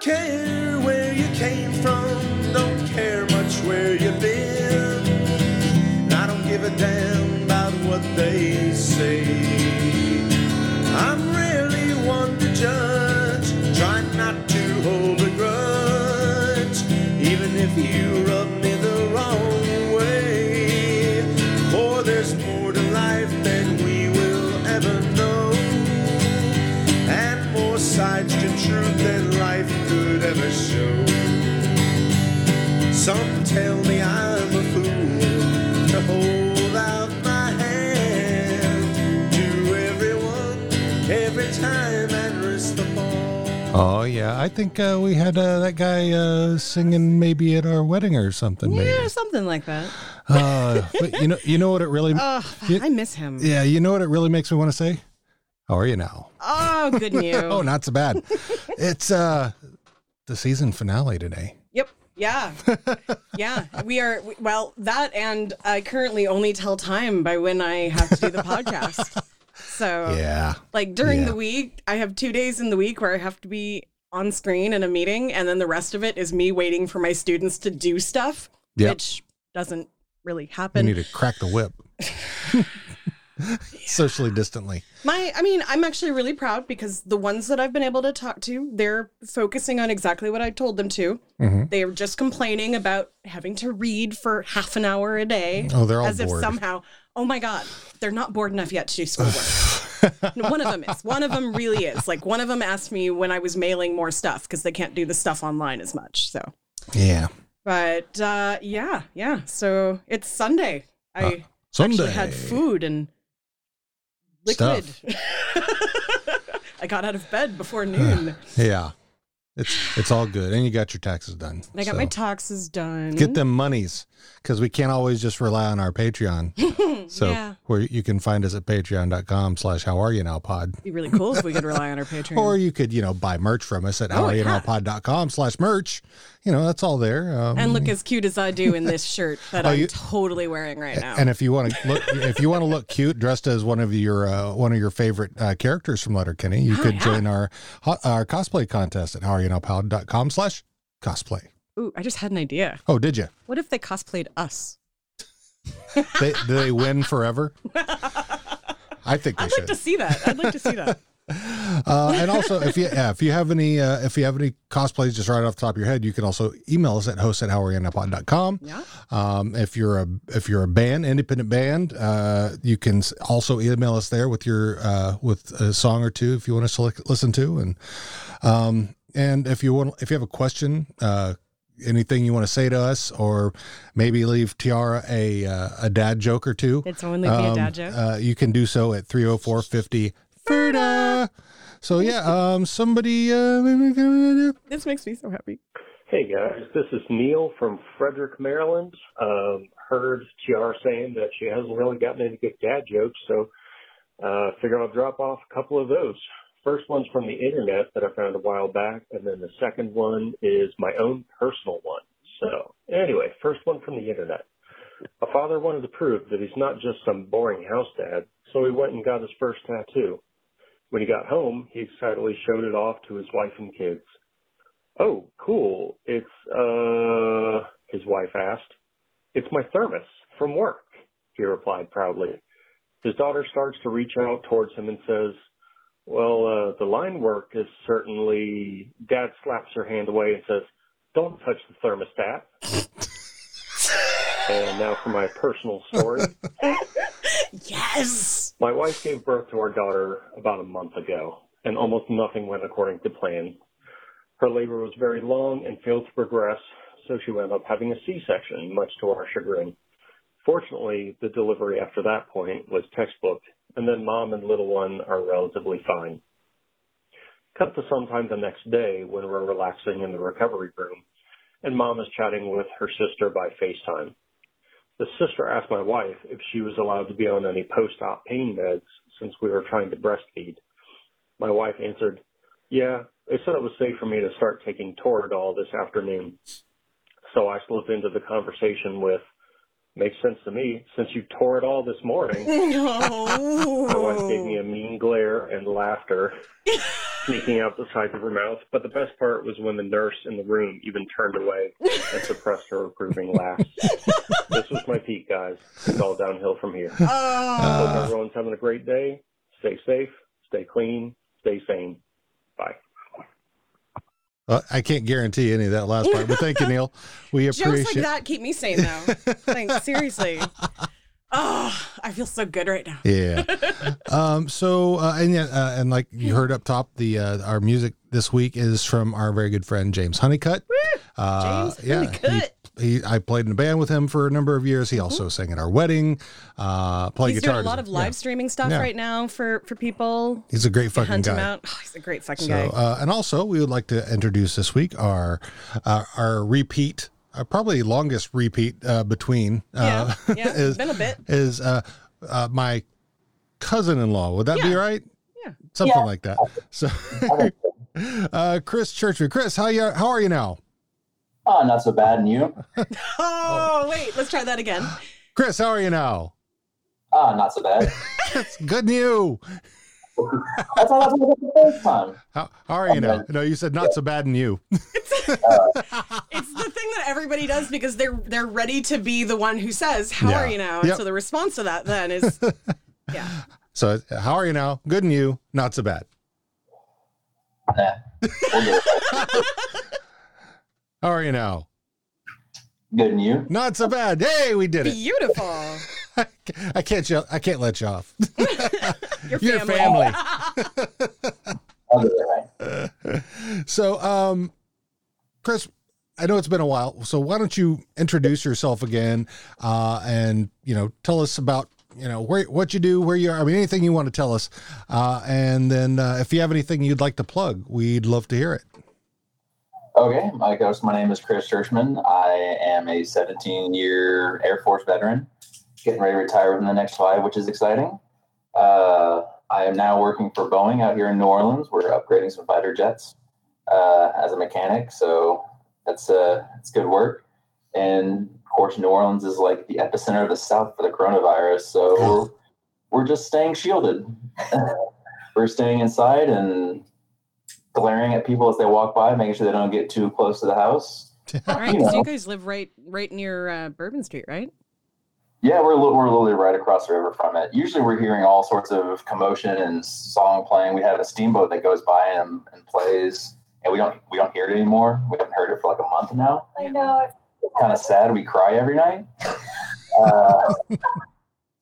don't I think uh, we had uh, that guy uh, singing maybe at our wedding or something. Yeah, Maybe. something like that. Uh, but you know, you know what it really. Oh, You- I miss him. yeah, you know what it really makes me want to say. How are you now? Oh, good news. Oh, not so bad. it's uh the season finale today. Yep. Yeah. yeah. We are, well, that and I currently only tell time by when I have to do the podcast. So, Yeah. like during Yeah. the week, I have two days in the week where I have to be on screen in a meeting, and then the rest of it is me waiting for my students to do stuff, Yep. which doesn't really happen. You need to crack the whip. Socially distantly. My, I mean, I'm actually really proud because the ones that I've been able to talk to, they're focusing on exactly what I told them to. Mhm. They're just complaining about having to read for half an hour a day. Oh, they're all as bored. if somehow, oh my God, they're not bored enough yet to do schoolwork. One of them is. One of them really is. Like one of them asked me when I was mailing more stuff because they can't do the stuff online as much. So, Yeah. but uh, yeah, yeah. So it's Sunday. I Uh, Sunday. actually had food and liquid. I got out of bed before noon. Yeah. It's it's all good. And you got your taxes done. I got So my taxes done. get them monies because we can't always just rely on our Patreon. So Yeah. where you can find us at patreon.com slash how are you now pod. It'd be really cool if we could rely on our Patreon. Or you could, you know, buy merch from us at Oh, yeah. howareyouNowPod.com slash merch. You know, that's all there. Um, and look as cute as I do in this shirt that Oh, I'm you- totally wearing right now. And if you want to look, if you want to look cute, dressed as one of your uh, one of your favorite uh, characters from Letterkenny, you Oh, could yeah. join our our cosplay contest at howareyouNowPod.com slash cosplay. Ooh, I just had an idea. Oh, did you? What if they cosplayed us? They do they win forever? I think they I'd should. like to see that. I'd like to see that. Uh, and also, if you yeah, if you have any uh, if you have any cosplays just right off the top of your head, you can also email us at host at howareyouNowPod.com. Yeah. Um, if you're a if you're a band, independent band, uh, you can also email us there with your uh, with a song or two if you want us to listen to, and um, and if you want if you have a question, uh, anything you want to say to us, or maybe leave Tiara a uh, a dad joke or two, It's only leave me a um, dad joke? Uh, you can do so at 304-50 Ferda. So yeah, um, somebody. Uh, this makes me so happy. Hey guys, this is Neil from Frederick, Maryland. Um, heard Tiara saying that she hasn't really gotten any good dad jokes, so uh, figure I'll drop off a couple of those. First one's from the internet that I found a while back, and then the second one is my own personal one. So anyway, first one from the internet. A father wanted to prove that he's not just some boring house dad, so he went and got his first tattoo. When he got home, he excitedly showed it off to his wife and kids. Oh, cool. It's, uh, his wife asked. It's my thermos from work, he replied proudly. His daughter starts to reach out towards him and says, well, uh, the line work is certainly, dad slaps her hand away and says, don't touch the thermostat. and now for my personal story. Yes. My wife gave birth to our daughter about a month ago, and almost nothing went according to plan. Her labor was very long and failed to progress, so she wound up having a C-section, much to our chagrin. Fortunately, the delivery after that point was textbook, and then mom and little one are relatively fine. Cut to sometime the next day when we're relaxing in the recovery room, and mom is chatting with her sister by FaceTime. The sister asked my wife if she was allowed to be on any post-op pain meds since we were trying to breastfeed. My wife answered, yeah, they said it was safe for me to start taking Toradol this afternoon. So I slipped into the conversation with, makes sense to me since you tore it all this morning. My wife gave me a mean glare and laughter. sneaking out the sides of her mouth. But the best part was when the nurse in the room even turned away and suppressed her approving laugh. this was my peak, guys. It's all downhill from here. Oh, Hope everyone's having a great day. Stay safe, stay clean, stay sane. Bye. Well, I can't guarantee any of that last part, but thank you, Neil. We jokes appreciate. like that keep me sane though. like seriously. Oh, I feel so good right now. Yeah. um. So, uh, and yeah, uh, and like you heard up top, the uh, our music this week is from our very good friend James Honeycutt. Uh, James yeah, Honeycutt. He, he, I played in a band with him for a number of years. He also sang at our wedding. Uh, played He's guitar. doing a lot of live Yeah. streaming stuff Yeah. right now for for people. He's a great fucking guy. Oh, he's a great fucking So, guy. uh, and also, we would like to introduce this week our uh, our repeat, uh, probably longest repeat uh, between. Uh, yeah, yeah. is been a bit. is uh, uh, my cousin-in-law. Would that be right? Yeah. something Yeah. like that. So, uh, Chris Churchman, Chris, how you how are you now? Oh, not so bad. And you? Oh, wait, let's try that again. Chris, how are you now? Ah, not so bad. That's good news. I thought that was the first time. How, how are you now? No, you said not so bad in you. It's the thing that everybody does because they're they're ready to be the one who says, "How Yeah. are you now?" And Yep. so the response to that then is, "Yeah, So, how are you now? Good in you, not so bad. Nah, we'll do it. How are you now? Good and you? Not so bad. Hey, we did it. beautiful." I can't. you- I can't let you off. Your Your family. family. I'll do it right. So, um, Chris, I know it's been a while. So why don't you introduce yourself again, uh, and you know, tell us about you know where what you do, where you are. I mean, anything you want to tell us, uh, and then uh, if you have anything you'd like to plug, we'd love to hear it. Okay, my host, my name is Chris Churchman. I am a 17 year Air Force veteran, getting ready to retire within the next five, which is exciting. Uh, I am now working for Boeing out here in New Orleans. We're upgrading some fighter jets uh, as a mechanic, so that's uh, it's good work. And of course, New Orleans is like the epicenter of the South for the coronavirus, so we're, we're just staying shielded. we're staying inside and glaring at people as they walk by, making sure they don't get too close to the house. All right, because you guys live right right near uh, Bourbon Street, right? Yeah, we're li- we're literally right across the river from it. Usually, we're hearing all sorts of commotion and song playing. We have a steamboat that goes by and, and plays, and we don't we don't hear it anymore. We haven't heard it for like a month now. I know. It's kind of sad. We cry every night. Uh,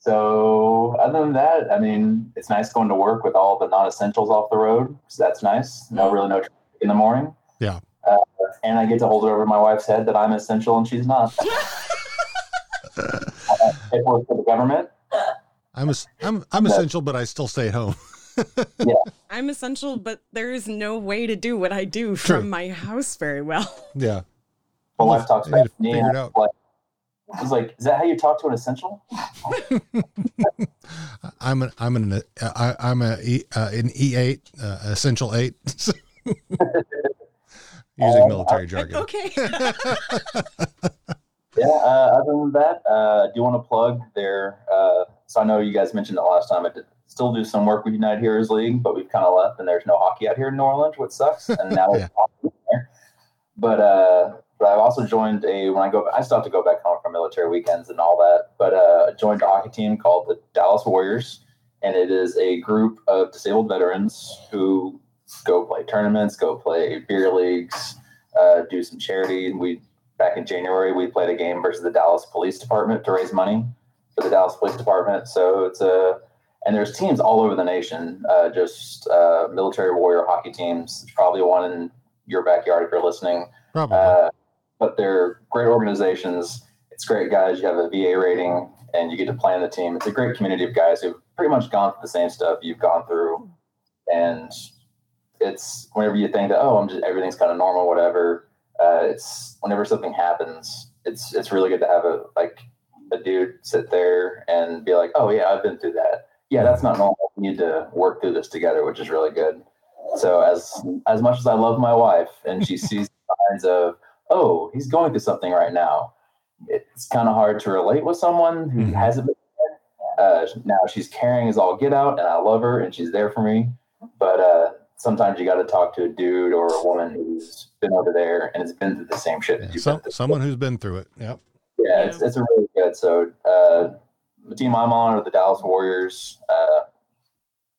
so, other than that, I mean, it's nice going to work with all the non-essentials off the road. So that's nice. No, really, no traffic in the morning. Yeah. Uh, and I get to hold it over my wife's head that I'm essential and she's not. it works for the government. I'm es- I'm I'm essential, but I still stay at home. I'm essential, but there is no way to do what I do True. from my house very well. Yeah. My wife talks I about to me. figure it and out. Like, I was like, "Is that how you talk to an essential?" I'm an I'm an I, I'm a E- uh, an E eight uh, essential eight. Using military jargon. Okay. Yeah. Uh, other than that, uh, I do want to plug their. Uh, so I know you guys mentioned it last time. I did still do some work with United Heroes League, but we've kind of left, and there's no hockey out here in New Orleans, which sucks. And now Yeah. there's hockey there. But uh, but I've also joined a when I go. I still have to go back home for military weekends and all that. But uh, joined a hockey team called the Dallas Warriors, and it is a group of disabled veterans who go play tournaments, go play beer leagues, uh, do some charity. We back in January we played a game versus the Dallas Police Department to raise money for the Dallas Police Department. So it's a and there's teams all over the nation, uh, just uh, military warrior hockey teams. There's probably one in your backyard if you're listening. Probably. Uh, but they're great organizations. It's great guys. You have a VA rating, and you get to play on the team. It's a great community of guys who've pretty much gone through the same stuff you've gone through, and it's whenever you think that oh, I'm just everything's kind of normal, whatever. Uh, it's whenever something happens, it's it's really good to have a like a dude sit there and be like, oh yeah, I've been through that. Yeah, that's not normal. We need to work through this together, which is really good. So as as much as I love my wife and she sees signs of oh he's going through something right now, it's kind of hard to relate with someone who Mhm. hasn't been. there. Uh, now she's caring as all get out, and I love her, and she's there for me. But uh, sometimes you got to talk to a dude or a woman who's been over there and has been through the same shit. that Some, been someone who's been through it. Yep. Yeah, it's, it's a really good. So, uh, the team I'm on are the Dallas Warriors. Uh,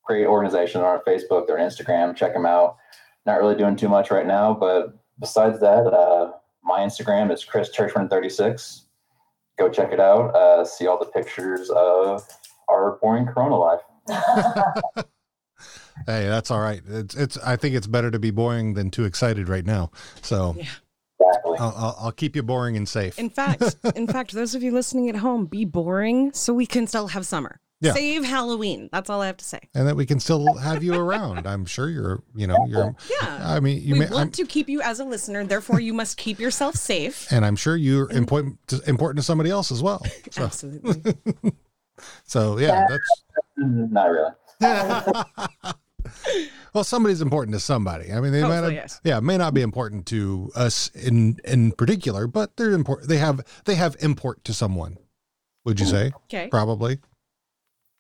great organization on Facebook. They're on Instagram. Check them out. Not really doing too much right now, but besides that, uh, my Instagram is Chris Churchman36. Go check it out. Uh, see all the pictures of our boring Corona life. Hey, that's all right. It's it's. I think it's better to be boring than too excited right now. So Yeah. Exactly. I'll, I'll, I'll keep you boring and safe. In fact, in fact, those of you listening at home, be boring so we can still have summer. Yeah. Save Halloween. That's all I have to say. and that we can still have you around. I'm sure you're, you know, you're. Oh, yeah. I mean, you we may, want I'm, to keep you as a listener, therefore you must keep yourself safe. and I'm sure you're important to, important to somebody else as well. So, Absolutely. so yeah, that's Not really. well, somebody's important to somebody. I mean, they might have, yes. yeah, may not be important to us in in particular, but they're important. They have they have import to someone. Would you say? Okay. Probably.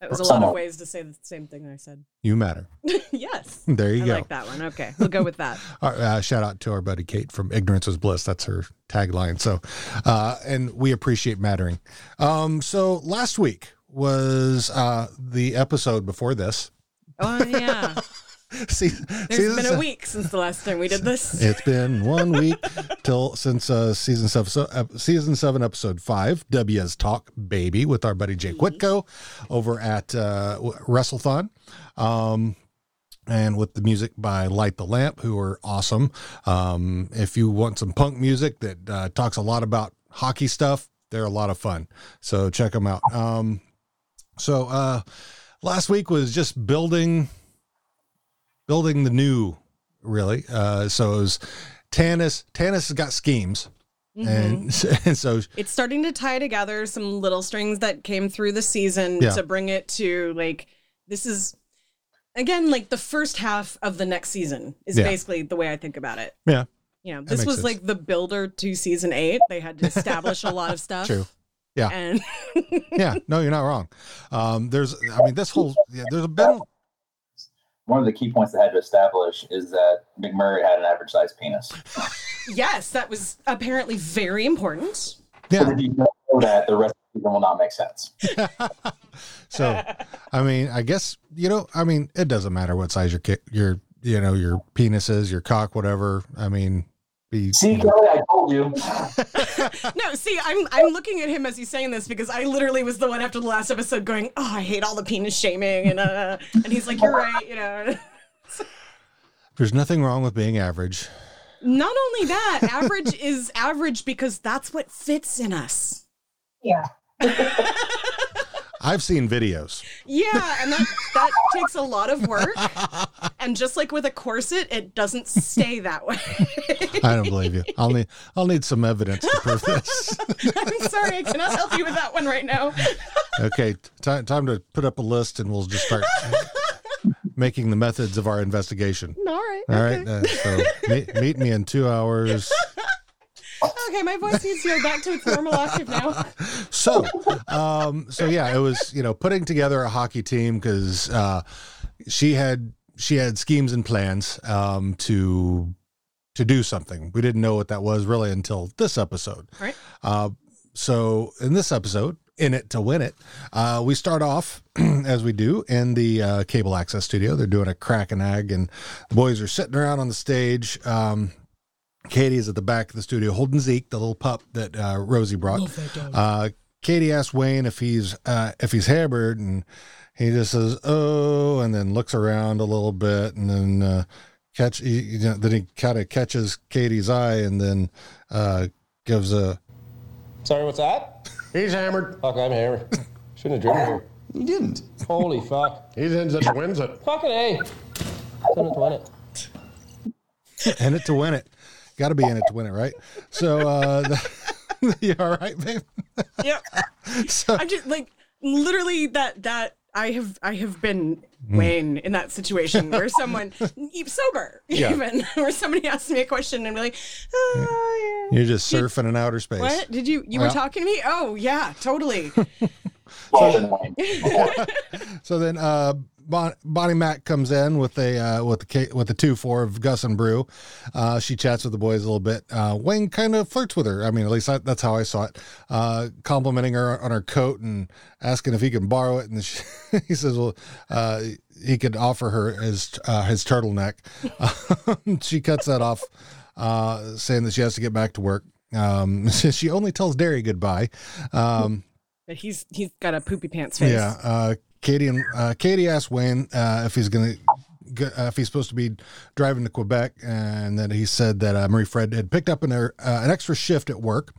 That was a lot of ways to say the same thing I said. You matter. yes. There you go. I go. like that one. Okay. We'll go with that. Uh, shout out to our buddy Kate from Ignorance was Bliss. That's her tagline. So, uh, and we appreciate mattering. Um, so last week was uh, the episode before this. Oh, yeah. See, There's see, been a week since the last time we did this. It's been one week till since uh, season seven, so, uh, season seven, episode five, W's Talk Baby with our buddy Jake Whitco over at uh, WrestleThon. Um, and with the music by Light the Lamp, who are awesome. Um, if you want some punk music that uh, talks a lot about hockey stuff, they're a lot of fun. So check them out. Um, so uh, last week was just building building the new really. Uh, so it was Tanis. Tanis has got schemes, and, and so it's starting to tie together some little strings that came through the season Yeah. to bring it to like this is again like the first half of the next season is Yeah. basically the way I think about it. yeah, You know, this was sense. like the builder to season eight. They had to establish a lot of stuff. true. Yeah. And Yeah, no, you're not wrong. Um, there's, I mean, this whole yeah, there's been One of the key points they had to establish is that McMurray had an average sized penis. yes, that was apparently very important. yeah. But if you don't know that, the rest of the season will not make sense. So, I mean, I guess you know, I mean, it doesn't matter what size your ki- your you know your penis is, your cock, whatever. I mean, be See, Kelly, I told you. No, see, I'm I'm looking at him as he's saying this because I literally was the one after the last episode going, "Oh, I hate all the penis shaming," and uh, and he's like, "You're right," you know. there's nothing wrong with being average. Not only that, average is average because that's what fits in us. Yeah. I've seen videos. Yeah, and that that takes a lot of work. And just like with a corset, it doesn't stay that way. I don't believe you. I'll need I'll need some evidence to prove this. I'm sorry, I cannot help you with that one right now. Okay, time time to put up a list, and we'll just start making the methods of our investigation. All right. All okay. right. Uh, so meet, meet me in two hours. Okay, my voice needs to go back to its normal octave now. So, um, so yeah, it was you know putting together a hockey team because uh, she had she had schemes and plans um, to to do something. We didn't know what that was really until this episode. Right. Uh, so in this episode, in it to win it, uh, we start off as we do in the uh, cable access studio. They're doing a crack and egg, and the boys are sitting around on the stage. Um, Katie is at the back of the studio holding Zeke, the little pup that uh, Rosie brought. Uh, Katie asks Wayne if he's uh, if he's Hubbard, and he just says "oh," and then looks around a little bit, and then uh, catch. He, you know, then he kind of catches Katie's eye, and then uh, gives a Sorry, what's that? He's hammered. Fuck, I'm hammered. Shouldn't have driven here. He didn't. Holy fuck. He's in it, wins it. Fucking A. Shouldn't win it. in it to win it. Got to be in it to win it, right? So, uh, the, you all right, babe? Yep. So, I just like literally that that I have I have been Hmm. Wayne in that situation where someone sober Yeah. even where somebody asks me a question and be like, oh, yeah. you're just surfing in outer space. What did you you were Yeah. talking to me? Oh yeah, totally. Walden Wayne. So then, uh, Bon, Bonnie Mac comes in with a uh, with the with the two four of Gus and Brew. Uh, she chats with the boys a little bit. Uh, Wayne kind of flirts with her. I mean, at least I, that's how I saw it. Uh, complimenting her on her coat and asking if he can borrow it. And she, he says, "Well, uh, he could offer her his uh, his turtleneck." she cuts that off, uh, saying that she has to get back to work. Um, she only tells Derry goodbye. Um, But he's he's got a poopy pants face. yeah. Katie and uh, Katie asked Wayne uh, if he's going to uh, if he's supposed to be driving to Quebec, and then he said that uh, Marie Fred had picked up an uh, an extra shift at work.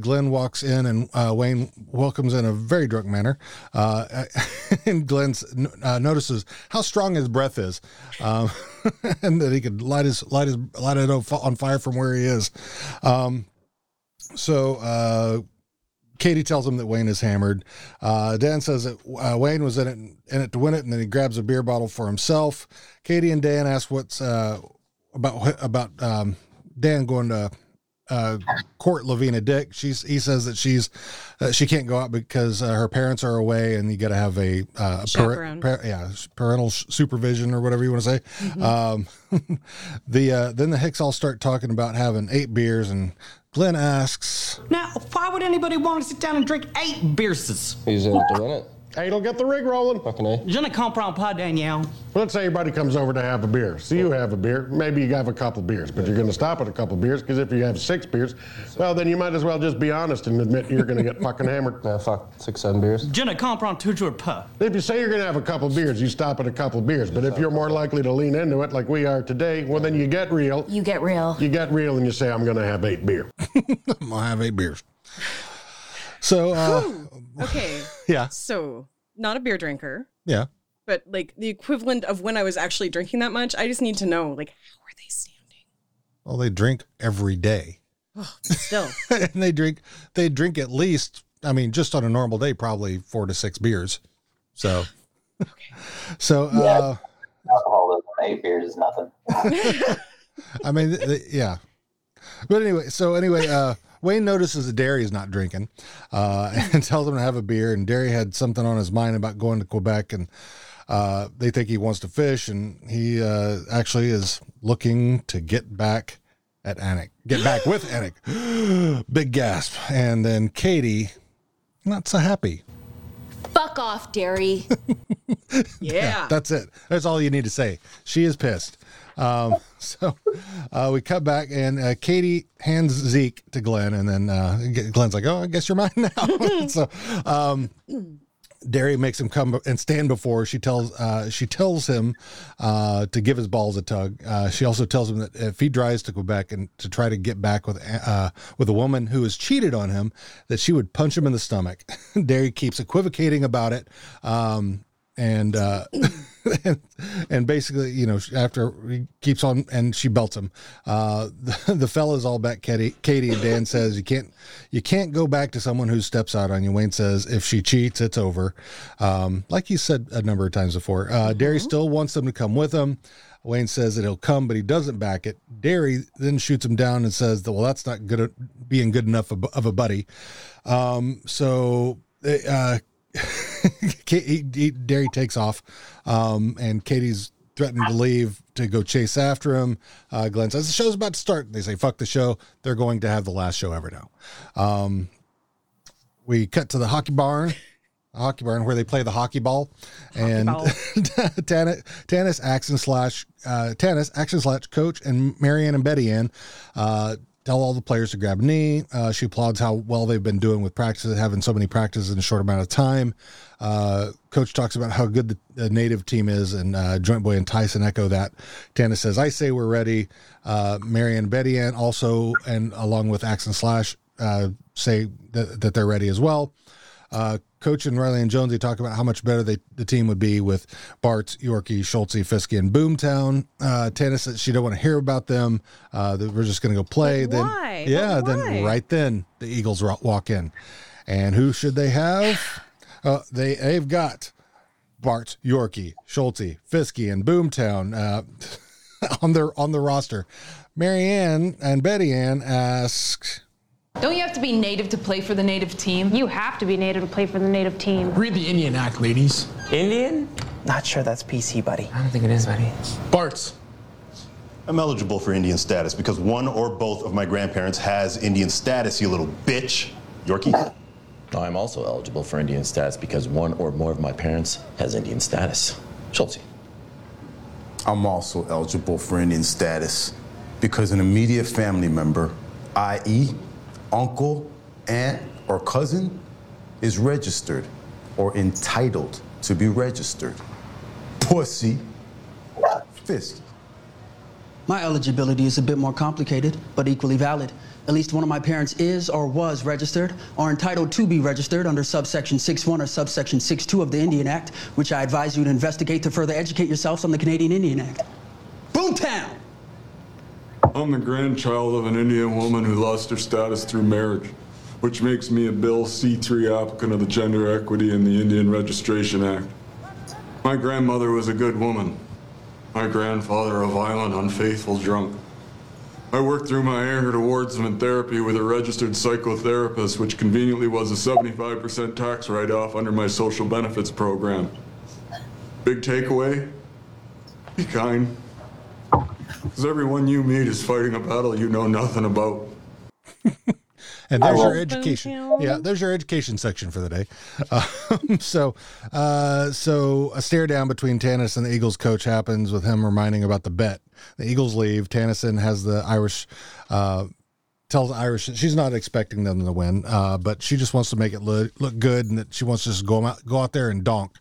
Glenn walks in and Wayne welcomes in a very drunk manner. And Glenn notices how strong his breath is, um, and that he could light his light his light it on fire from where he is. Um, so Katie tells him that Wayne is hammered. Uh, Dan says that uh, Wayne was in it in it to win it, and then he grabs a beer bottle for himself. Katie and Dan ask what's uh, about about um, Dan going to uh, court Lavina Dick. She's he says that she's uh, she can't go out because uh, her parents are away, and you got to have a uh, par- yeah parental supervision or whatever you want to say. Um, the uh, then the Hicks all start talking about having eight beers, and Glenn asks. Now, why would anybody want to sit down and drink eight beers? He's in it to win it. Eight'll get the rig rolling. Fucking A. Je ne comprends pas, Danielle. Let's say everybody comes over to have a beer. So you have a beer. Maybe you have a couple beers, but you're going to stop at a couple beers because if you have six beers, well, then you might as well just be honest and admit you're going to get fucking hammered. Yeah, fuck. Six, seven beers. Je ne comprends toujours pas. If you say you're going to have a couple beers, you stop at a couple beers. But if you're more likely to lean into it like we are today, well, then you get real. You get real. You get real and you say, I'm going to have eight beer. I'm gonna have eight beers. So, uh, Okay. yeah, So not a beer drinker, yeah. but like the equivalent of when I was actually drinking that much. I just need to know like how are they standing? Well, they drink every day, Still. and they drink. They drink at least. I mean, just on a normal day, probably four to six beers. So, so uh, Alcoholism, eight beers is nothing. I mean, th- th- yeah. But anyway, so anyway, uh, Wayne notices that Derry is not drinking, uh, and tells him to have a beer. And Derry had something on his mind about going to Quebec, and uh, they think he wants to fish, and he uh, actually is looking to get back at Anik, get back with Anik. Big gasp, and then Katie, not so happy. Fuck off, Derry. Yeah. That's it. That's all you need to say. She is pissed. Um, so uh, we cut back, and uh, Katie hands Zeke to Glenn, and then uh, Glenn's like, "Oh, I guess you're mine now." so um, Derry makes him come and stand before. She tells uh, she tells him uh, to give his balls a tug. Uh, she also tells him that if he drives to Quebec and to try to get back with uh, with a woman who has cheated on him, that she would punch him in the stomach. Derry keeps equivocating about it. Um, and uh and, and basically you know after he keeps on and she belts him. Uh the, the fella's all back katie katie and dan says you can't you can't go back to someone who steps out on you. Wayne says if she cheats it's over. Um like he said a number of times before uh derry still wants them to come with him. Wayne says that he'll come, but he doesn't back it. Derry then shoots him down and says that, well, that's not good, being good enough of, of a buddy. Um, so, uh, Katie, he- Derry takes off, um, and Katie's threatening to leave to go chase after him. Uh, Glenn says the show's about to start. They say fuck the show. They're going to have the last show ever now. Um, we cut to the hockey barn. a Hockey barn where they play the hockey ball, and ball. Tanis, Tanis action slash uh, Tanis action slash coach and Marianne and Betty Ann uh, tell all the players to grab a knee. Uh, she applauds how well they've been doing with practice, having so many practices in a short amount of time. Uh, coach talks about how good the, the native team is, and uh, Joint Boy and Tyson echo that. Tana says, "I say we're ready." Uh, and Betty Ann also, and along with Axe and Slash, uh, say that, that they're ready as well. Coach and Riley and Jonesy talk about how much better they, the team would be with Bart, Yorkie, Schultze, Fiske, and Boomtown. Uh, Tanis says she don't want to hear about them. Uh, that we're just going to go play. But then, why? yeah, then right then the Eagles walk in, and who should they have? Uh, they they've got Bart, Yorkie, Schulte, Fiske, and Boomtown uh, on their on the roster. Marianne and Betty Ann ask, Don't you have to be native to play for the native team? You have to be native to play for the native team. Read the Indian Act, ladies. Indian? Not sure that's PC, buddy. I don't think it is, buddy. Bart's. I'm eligible for Indian status because one or both of my grandparents has Indian status, you little bitch. Yorkie? I'm also eligible for Indian status because one or more of my parents has Indian status. Schultze. I'm also eligible for Indian status because an immediate family member, i.e., uncle, aunt, or cousin, is registered or entitled to be registered. Pussy. Fist. My eligibility is a bit more complicated, but equally valid. At least one of my parents is or was registered or entitled to be registered under subsection 6.1 or subsection 6.2 of the Indian Act, which I advise you to investigate to further educate yourselves on the Canadian Indian Act. Boomtown! I'm the grandchild of an Indian woman who lost her status through marriage, which makes me a Bill C3 applicant of the Gender Equity and the Indian Registration Act. My grandmother was a good woman. My grandfather, a violent, unfaithful drunk. I worked through my anger towards him in therapy with a registered psychotherapist, which conveniently was a 75% tax write off under my social benefits program. Big takeaway be kind. Because everyone you meet is fighting a battle you know nothing about. And there's your education. Yeah, there's your education section for the day. Um, so, uh, so a stare down between Tanis and the Eagles coach happens with him reminding about the bet. The Eagles leave. Tannison has the Irish. Uh, tells Irish she's not expecting them to win, uh, but she just wants to make it look, look good and that she wants to just go out, go out there and donk.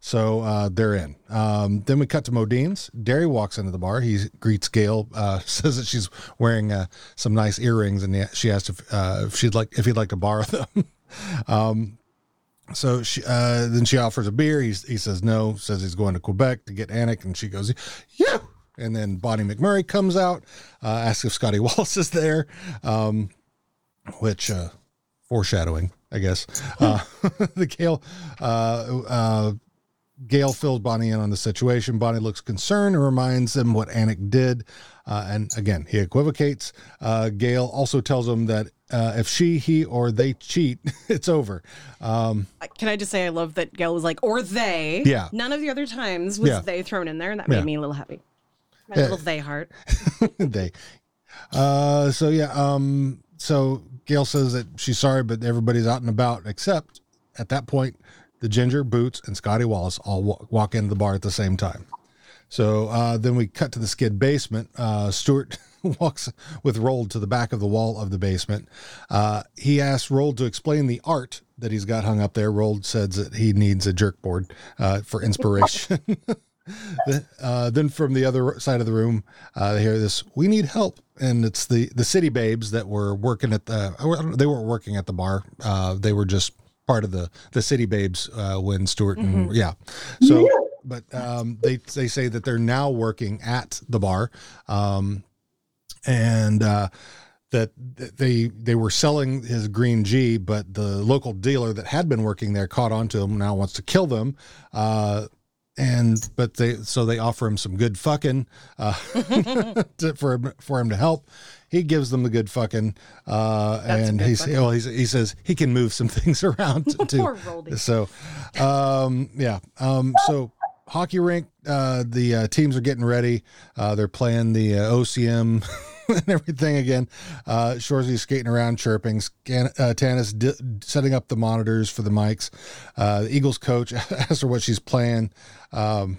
So uh, they're in. Um, then we cut to Modeen's. Derry walks into the bar. He greets Gail, uh, says that she's wearing uh, some nice earrings, and she asked if, uh, if she'd like if he'd like to borrow them. um, so she uh, then she offers a beer. He he says no. Says he's going to Quebec to get Anik, and she goes, "Yeah." And then Bonnie McMurray comes out, uh, asks if Scotty Wallace is there, um, which foreshadowing, I guess. the Gail. Gail fills Bonnie in on the situation. Bonnie looks concerned and reminds him what Anik did. Uh, and again, he equivocates. Uh, Gail also tells him that uh, if she, he, or they cheat, it's over. Um, Can I just say I love that Gail was like, or they. Yeah. None of the other times was Yeah. they thrown in there, and that made Yeah. me a little happy. My Yeah. little they heart. they. Uh, so yeah. Um, so Gail says that she's sorry, but everybody's out and about except at that point, the Ginger, Boots, and Scotty Wallace all wa- walk into the bar at the same time. So uh, then we cut to the skid basement. Uh, Stuart walks with Roald to the back of the wall of the basement. Uh, he asks Roald to explain the art that he's got hung up there. Roald says that he needs a jerk board uh, for inspiration. uh, then from the other side of the room, uh, they hear this, we need help. And it's the, the city babes that were working at the, they weren't working at the bar. They were just part of the, the city babes uh, when Stuart and, Mhm. yeah. So, but um, they, they say that they're now working at the bar. Um, and, uh, that they they were selling his green G, but the local dealer that had been working there caught on to him. Now wants to kill them. Uh, and but they so they offer him some good fucking uh, to, for him for him to help. He gives them the good fucking, uh, and good he's, fucking. well, he's he says he can move some things around too. So, um, yeah. Um, so hockey rink, uh, the uh, teams are getting ready. Uh, they're playing the uh, OCM and everything again. Uh, Shoresy's skating around, chirping. Scan, uh, Tanis di- setting up the monitors for the mics. Uh, the Eagles coach asks her what she's playing. Um,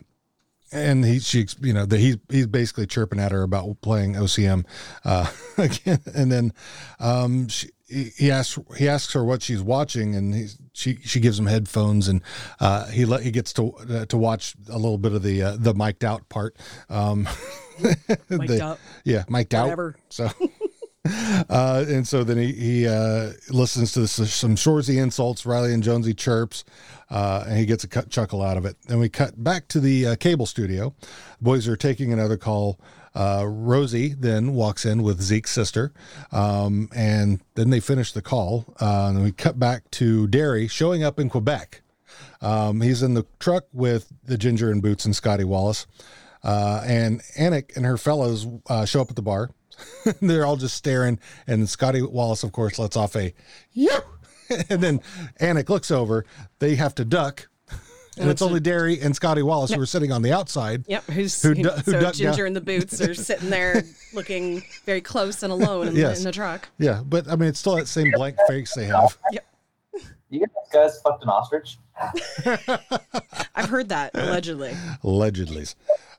and he, she, you know, that he's he's basically chirping at her about playing OCM uh, again, and then um, she, he asks he asks her what she's watching, and he, she she gives him headphones, and uh, he let he gets to uh, to watch a little bit of the uh, the mic'd out part. Um, Mic'd the- out. yeah, mic'd out. Whatever. So. Uh, and so then he, he uh, listens to this, some Shoresy insults, Riley and Jonesy chirps, uh, and he gets a cut, chuckle out of it. Then we cut back to the uh, cable studio. The Boys are taking another call. Uh, Rosie then walks in with Zeke's sister, um, and then they finish the call. Uh, and we cut back to Derry showing up in Quebec. Um, he's in the truck with the Ginger and Boots and Scotty Wallace. Uh, and Anik and her fellows uh, show up at the bar, They're all just staring, and Scotty Wallace, of course, lets off a "Yo!" and then Anik looks over. They have to duck. And And it's it's a- only Derry and Scotty Wallace who are sitting on the outside. Yep, who's Who who, du- who so Ginger down. and the Boots are sitting there looking very close and alone in, Yes. the, in the truck. Yeah, but I mean, it's still that same blank face they have. Yep, You guys fucked an ostrich? I've heard that allegedly. allegedly.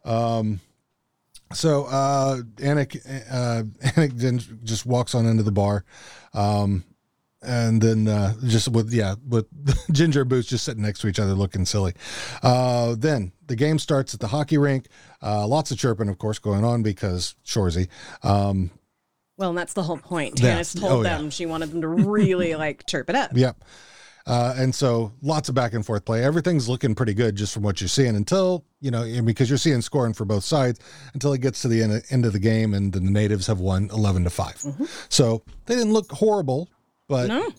Um, so uh, Anik, uh, Anik then just walks on into the bar, um, and then uh, just with yeah, with Ginger Boots just sitting next to each other, looking silly. Uh, then the game starts at the hockey rink. Uh, lots of chirping, of course, going on because Shoresy. Um, Well, and that's the whole point. Yeah. Tanis told Oh, yeah. them she wanted them to really like chirp it up. Yep. Uh, and so lots of back and forth play. Everything's looking pretty good just from what you're seeing until, you know, because you're seeing scoring for both sides until it gets to the end, end of the game and the natives have won 11 to 5. So they didn't look horrible, but No.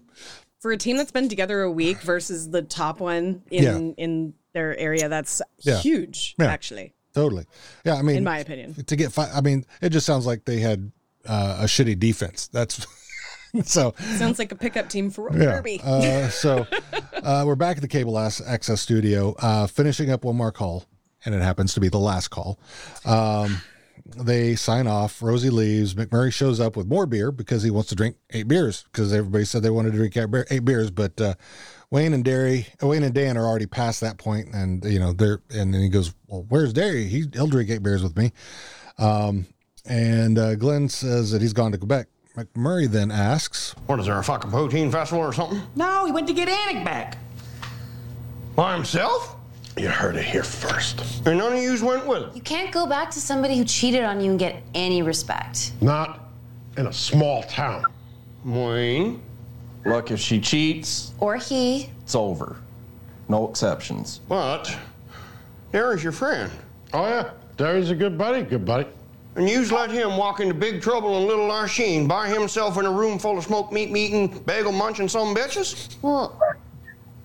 For a team that's been together a week versus the top one in Yeah. in their area, that's Yeah. huge, Yeah. actually. totally. Yeah. I mean, In my opinion. to get five, I mean, it just sounds like they had uh, a shitty defense. That's so. Sounds like a pickup team for Yeah. Derby. Uh, so uh, we're back at the Cable Access Studio, uh, finishing up one more call, and it happens to be the last call. Um, they sign off. Rosie leaves. McMurray shows up with more beer because he wants to drink eight beers because everybody said they wanted to drink eight eight beers, but uh, Wayne and Derry, Wayne and Dan are already past that point, and you know they're. And then he goes, "Well, where's Derry? He, he'll drink eight beers with me." Um, and uh, Glenn says that he's gone to Quebec. McMurray then asks, What is there, a fucking poutine festival or something? No, he went to get Anik back. By himself? You heard it here first. And none of yous went with him. You can't go back to somebody who cheated on you and get any respect. Not in a small town. Wayne, look, if she cheats, Or he. it's over. No exceptions. But Derry's your friend. Oh, yeah. Derry's a good buddy, good buddy. And yous let him walk into big trouble in Little Lachine by himself in a room full of smoked meat meeting, bagel munching some bitches? Well,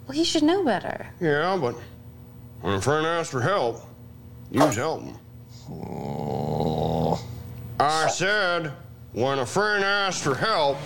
well, he should know better. Yeah, but when a friend asks for help, yous help him. I said, when a friend asks for help,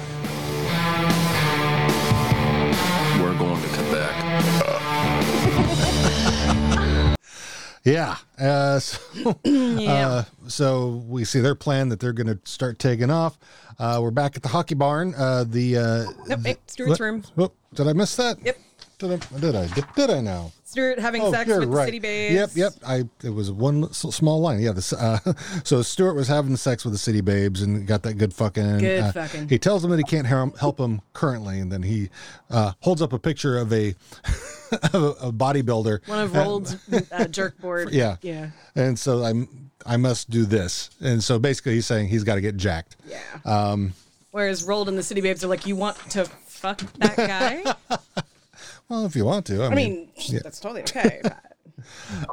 Yeah. Uh, so, uh, so we see their plan that they're going to start taking off. Uh, we're back at the hockey barn. Uh, the uh, Nope, hey, Stuart's room. Whoop, did I miss that? Yep. Did I? Did I? Did, did I now? Stuart having Oh, sex you're with the city babes. Yep, yep. I it was one small line. Yeah. This, uh, so Stuart was having sex with the city babes and got that good fucking. Good uh, fucking. He tells them that he can't help help him currently, and then he uh, holds up a picture of a of a, a bodybuilder. One of Roald's uh, jerk board. yeah. Yeah. And so I'm I must do this. And so basically he's saying he's got to get jacked. Yeah. Um Whereas Roald and the city babes are like, you want to fuck that guy? Well if you want to. I, I mean, yeah. that's totally okay.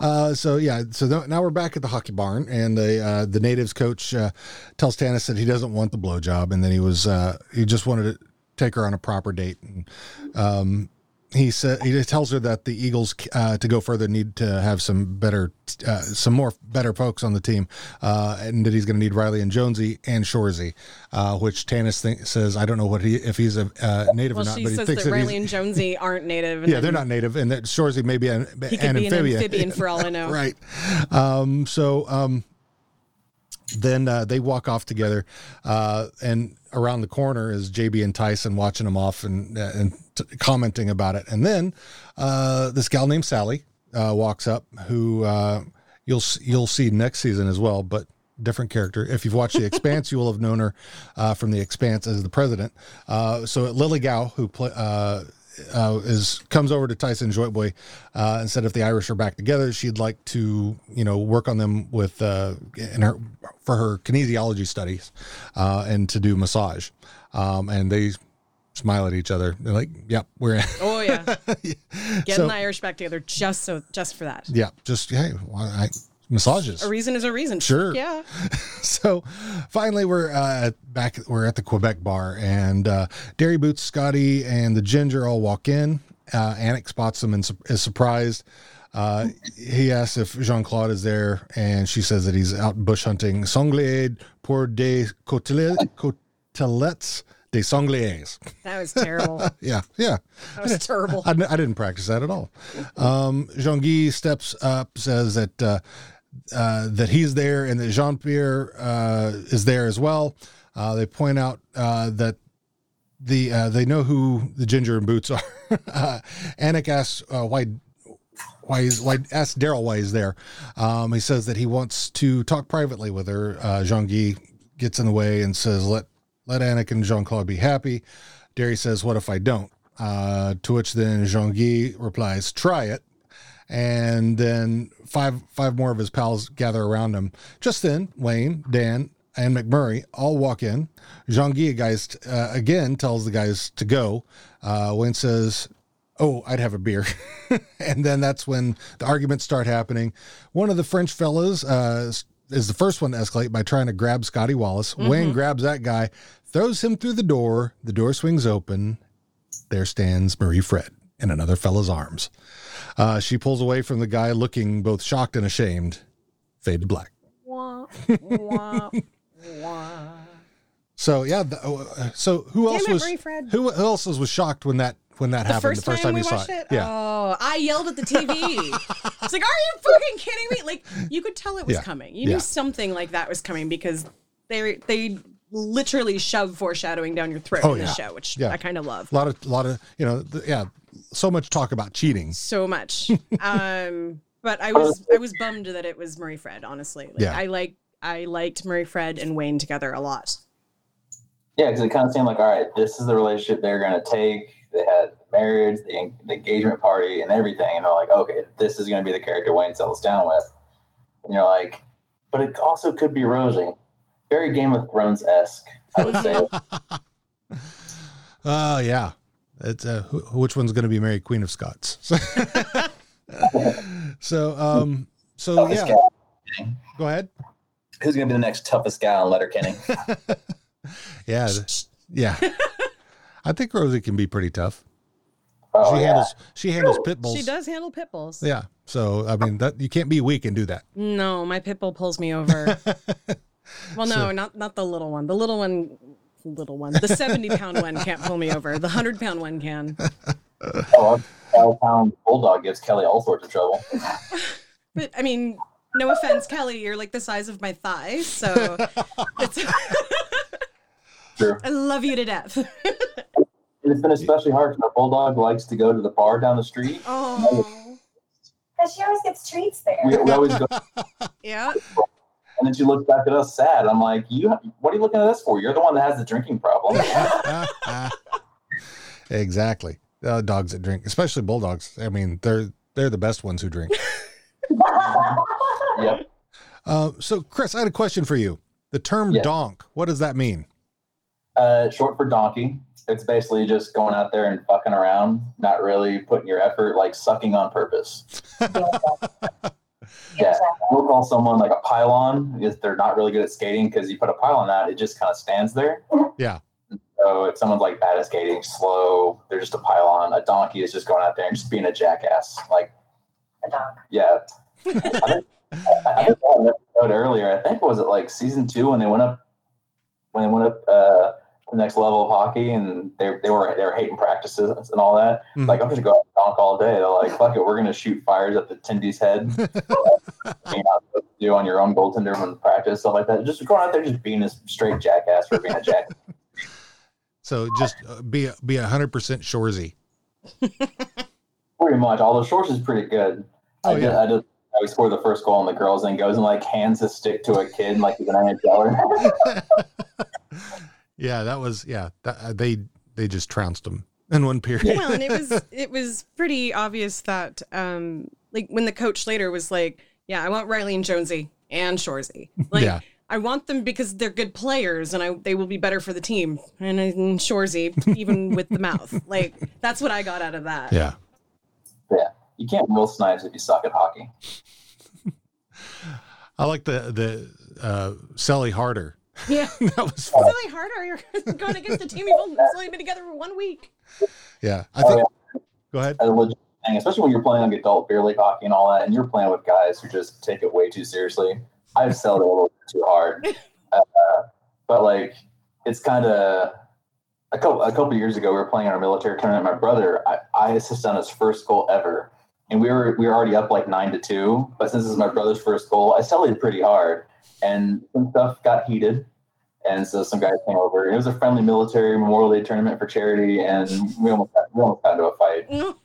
Uh, so yeah, so now- now we're back at the hockey barn, and the uh, the natives coach uh, tells Tanis that he doesn't want the blowjob, and then he was uh, he just wanted to take her on a proper date. And, um, he said he tells her that the Eagles uh, to go further need to have some better, uh, some more better folks on the team, uh, and that he's going to need Riley and Jonesy and Shoresy, uh, which Tanis think, says I don't know what he if he's a uh, native well, or not, but he says thinks that that Riley and Jonesy aren't native. And yeah, they're not native, and that Shoresy may be an, He could an be an amphibian. amphibian for all I know. right. Um, so um, then uh, they walk off together, uh, and around the corner is JB and Tyson watching them off and uh, and t- commenting about it. And then uh, this gal named Sally uh, walks up, who uh, you'll you'll see next season as well, but different character. If you've watched The Expanse, you will have known her uh, from The Expanse as the president. Uh, so Lily Gao, who play, uh, uh, is comes over to Tyson Joint Boy uh, and said if the Irish are back together, she'd like to you know work on them with uh, in her for her kinesiology studies uh, and to do massage. Um, and they smile at each other. They're like, "Yep, we're Oh yeah, getting So- the Irish back together just so just for that. yeah, just hey, why- I, massages." A reason is a reason. Sure. Yeah. so finally we're uh, back we're at the quebec bar and uh, Derry boots scotty and the ginger all walk in uh, Anik spots them and su- is surprised Uh, he asks if Jean Claude is there, and she says that he's out bush hunting sanglier pour des côtelets, côtelettes des sangliers. That was terrible. yeah, yeah. That was terrible. I, I didn't practice that at all. Um, Jean Guy steps up, says that uh, uh, that he's there, and that Jean Pierre uh, is there as well. Uh, they point out uh, that the uh, they know who the ginger and boots are. uh, Anik asks uh, why why he's why asks Daryl why he's there. Um, he says that he wants to talk privately with her. Uh, Jean Guy gets in the way and says, "Let let Anik and Jean Claude be happy." Derry says, "What if I don't?" Uh, to which then Jean Guy replies, "Try it." And then five five more of his pals gather around him. Just then, Wayne, Dan, and McMurray all walk in. Jean Guy guys uh, again tells the guys to go. Uh, Wayne says, "Oh, I'd have a beer," and then that's when the arguments start happening. One of the French fellas uh, is the first one to escalate by trying to grab Scotty Wallace. Wayne grabs that guy, throws him through the door. The door swings open. There stands Marie Fred in another fella's arms. Uh, she pulls away from the guy, looking both shocked and ashamed. Fade to black. So yeah, the, uh, so who Damn else it, was Marie Fred. who else was shocked when that when that The happened first, the first time, time, we you saw watched it? it? Yeah, Oh, I yelled at the TV. it's like, are you fucking kidding me? Like, you could tell it was Yeah. coming. You Yeah. knew something like that was coming because they they literally shove foreshadowing down your throat Oh, in the yeah. show, which Yeah. I kind of love a lot of lot of you know th- yeah, so much talk about cheating. so much. um, but I was I was bummed that it was Marie Fred. Honestly, like, Yeah. I like I liked Marie Fred and Wayne together a lot. Yeah, because it kind of seemed like, all right, this is the relationship they're going to take. They had the marriage, the, the engagement party, and everything. And they're like, okay, this is going to be the character Wayne settles down with. And you're like, but it also could be Rosie. Very Game of Thrones esque, I would say. Oh yeah, it's uh, who, which one's going to be Mary Queen of Scots? so um, so Toughest yeah, guy. go ahead. Who's going to be the next toughest guy on Letterkenny? Yeah, yeah. I think Rosie can be pretty tough. Oh, she yeah. handles she handles pit bulls. She does handle pit bulls. Yeah. So I mean that you can't be weak and do that. No, my pit bull pulls me over. well, no, So- not not the little one. The little one, little one. The seventy pound one can't pull me over. The hundred pound one can. oh, a 12 pound bulldog gives Kelly all sorts of trouble. But I mean, no offense, Kelly, you're like the size of my thighs, so it's, True. I love you to death. And it's been especially hard because our bulldog likes to go to the bar down the street. Oh, Because she always gets treats there. We, we always go, yeah. and then she looks back at us sad. I'm like, you, what are you looking at us for? You're the one that has the drinking problem. exactly. Uh, dogs that drink, especially bulldogs. I mean, they're they're the best ones who drink. yep. Uh, so, Chris, I had a question for you. The term Yes. donk, what does that mean? Uh, short for donkey. It's basically just going out there and fucking around, not really putting your effort, like sucking on purpose. yeah, we'll call someone like a pylon if they're not really good at skating because you put a pylon out, it just kind of stands there. Yeah. So if someone's like bad at skating, slow, they're just a pylon. A donkey is just going out there and just being a jackass. Like, A dog. yeah. I think, I think I had an episode earlier. I think was it like season two when they went up when they went up uh, to the next level of hockey and they they were they were hating practices and all that. Mhm. Like I'm just going to go donk all day. They're like, fuck it, we're gonna shoot fires at the tendies head. Supposed to do on your own goaltender when practice stuff like that. Just going out there, just being a straight jackass for being a jackass. So just uh, be a, be a hundred percent shoresy. Pretty much. Although Shorts is pretty good. Oh, I did, yeah. I did. I scored the first goal on the girls and goes and like hands a stick to a kid like he's an NHLer. Yeah, that was yeah. That, uh, they they just trounced them in one period. well, and it was it was pretty obvious that um like when the coach later was like, yeah, I want Riley and Jonesy and Shoresy. Like Yeah. I want them because they're good players and I they will be better for the team. And, and Shoresy, even with the mouth. Like that's what I got out of that. yeah. yeah, you can't will snipes if you suck at hockey. I like the the uh, Sally Harder. Yeah. that was fun. Silly harder. You're going against a team you've only only been together for one week. Yeah, I think. Oh, Go ahead. A legit thing, especially when you're playing like adult beer league hockey and all that, and you're playing with guys who just take it way too seriously. I've sold it a little bit too hard, uh, but like it's kind of a couple a couple years ago we were playing in our military tournament. My brother, I, I assisted on his first goal ever, and we were we were already up like nine to two. But since this is my brother's first goal, I studied it pretty hard, and some stuff got heated. And so some guys came over. It was a friendly military Memorial Day tournament for charity, and we almost got, we almost got into a fight. Mm.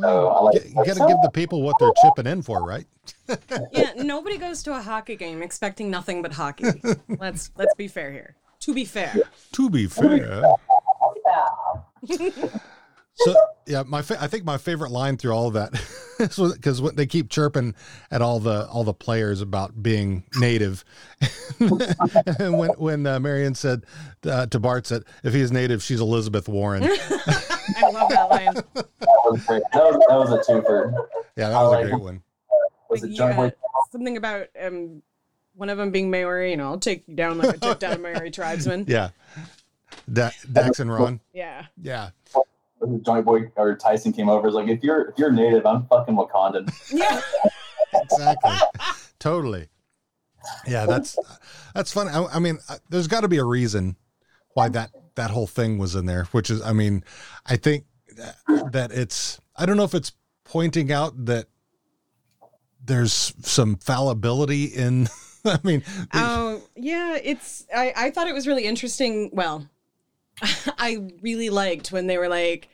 So I mm. like. You got to give the people what they're chipping in for, right? yeah, nobody goes to a hockey game expecting nothing but hockey. let's let's be fair here. To be fair. To be fair. So yeah, my fa- I think my favorite line through all of that is because they keep chirping at all the all the players about being native, and when when uh, Marion said uh, to Bart said if he's native, she's Elizabeth Warren. I love that line. That was great. That was, that was a twofer. Yeah, that was a great one. Was it Yeah, something about um one of them being Maori, you know, I'll take you down like I took down a Maori tribesman. Yeah, da- Dax and Ron. Yeah. Yeah, Was it Joint Boy or Tyson came over. Is like if you're if you're native, I'm fucking Wakandan. Yeah. exactly, totally. Yeah, that's that's funny. I, I mean, uh, there's got to be a reason why that that whole thing was in there. Which is, I mean, I think that- that it's. I don't know if it's pointing out that there's some fallibility in. I mean, Oh yeah, it's I, I thought it was really interesting. Well, I really liked when they were like,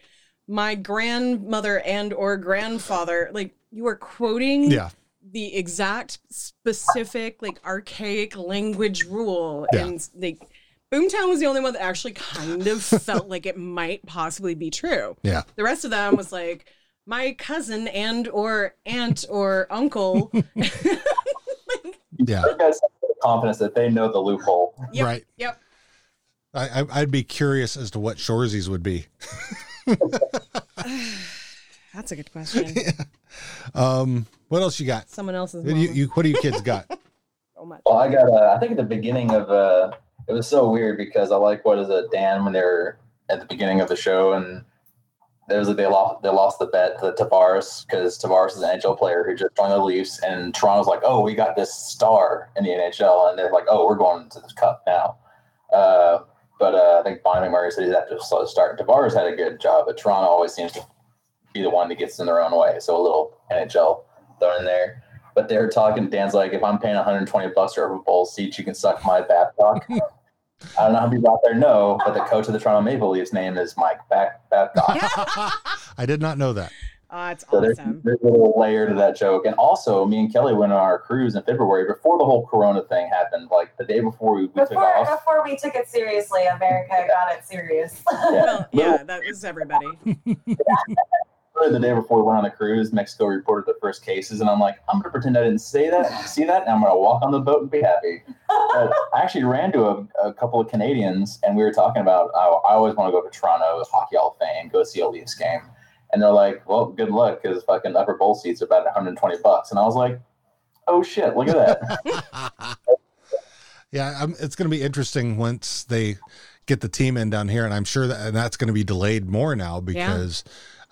my grandmother and or grandfather, like you were quoting Yeah. the exact specific, like archaic language rule. Yeah. And like Boomtown was the only one that actually kind of felt like it might possibly be true. Yeah. The rest of them was like my cousin and or aunt or uncle. yeah, You guys have the confidence that they know the loophole. Yep, Right. Yep. I, I, I'd be curious as to what Shoresies would be. That's a good question. Um, what else you got? Someone else's What do you, you what do you kids got? so much. Well, I got. Uh, I think at the beginning of uh, it was so weird because I like what is it, Dan, when they're at the beginning of the show and there was like they lost they lost the bet to Tavares because Tavares is an NHL player who just joined the Leafs and Toronto's like, oh, we got this star in the NHL and they're like, oh, we're going to the Cup now. Uh, but uh, I think Bonnie McMurray said he's after to slow start. Tavares had a good job, but Toronto always seems to be the one that gets in their own way. So a little NHL thrown in there. But they're talking. Dan's like, if I'm paying 120 bucks for a bowl seat, you can suck my Babcock. I don't know how people out there know, but the coach of the Toronto Maple Leafs name is Mike Back Babcock. I did not know that. Oh, it's So awesome. there's a little layer to that joke. And also, me and Kelly went on our cruise in February before the whole Corona thing happened. Like the day before we, we took Before, off. before we took it seriously, America got it serious. Well, yeah, that was everybody. The day before we went on the cruise, Mexico reported the first cases, and I'm like, I'm gonna pretend I didn't say that, see that, and I'm gonna walk on the boat and be happy. But I actually ran to a, a couple of Canadians, and we were talking about I, I always want to go to Toronto, Hockey Hall of Fame, go see a Leafs game, and they're like, well, good luck, because fucking upper bowl seats are about 120 bucks, and I was like, oh shit, look at that. Yeah, I'm, it's going to be interesting once they get the team in down here, and I'm sure that and that's going to be delayed more now because.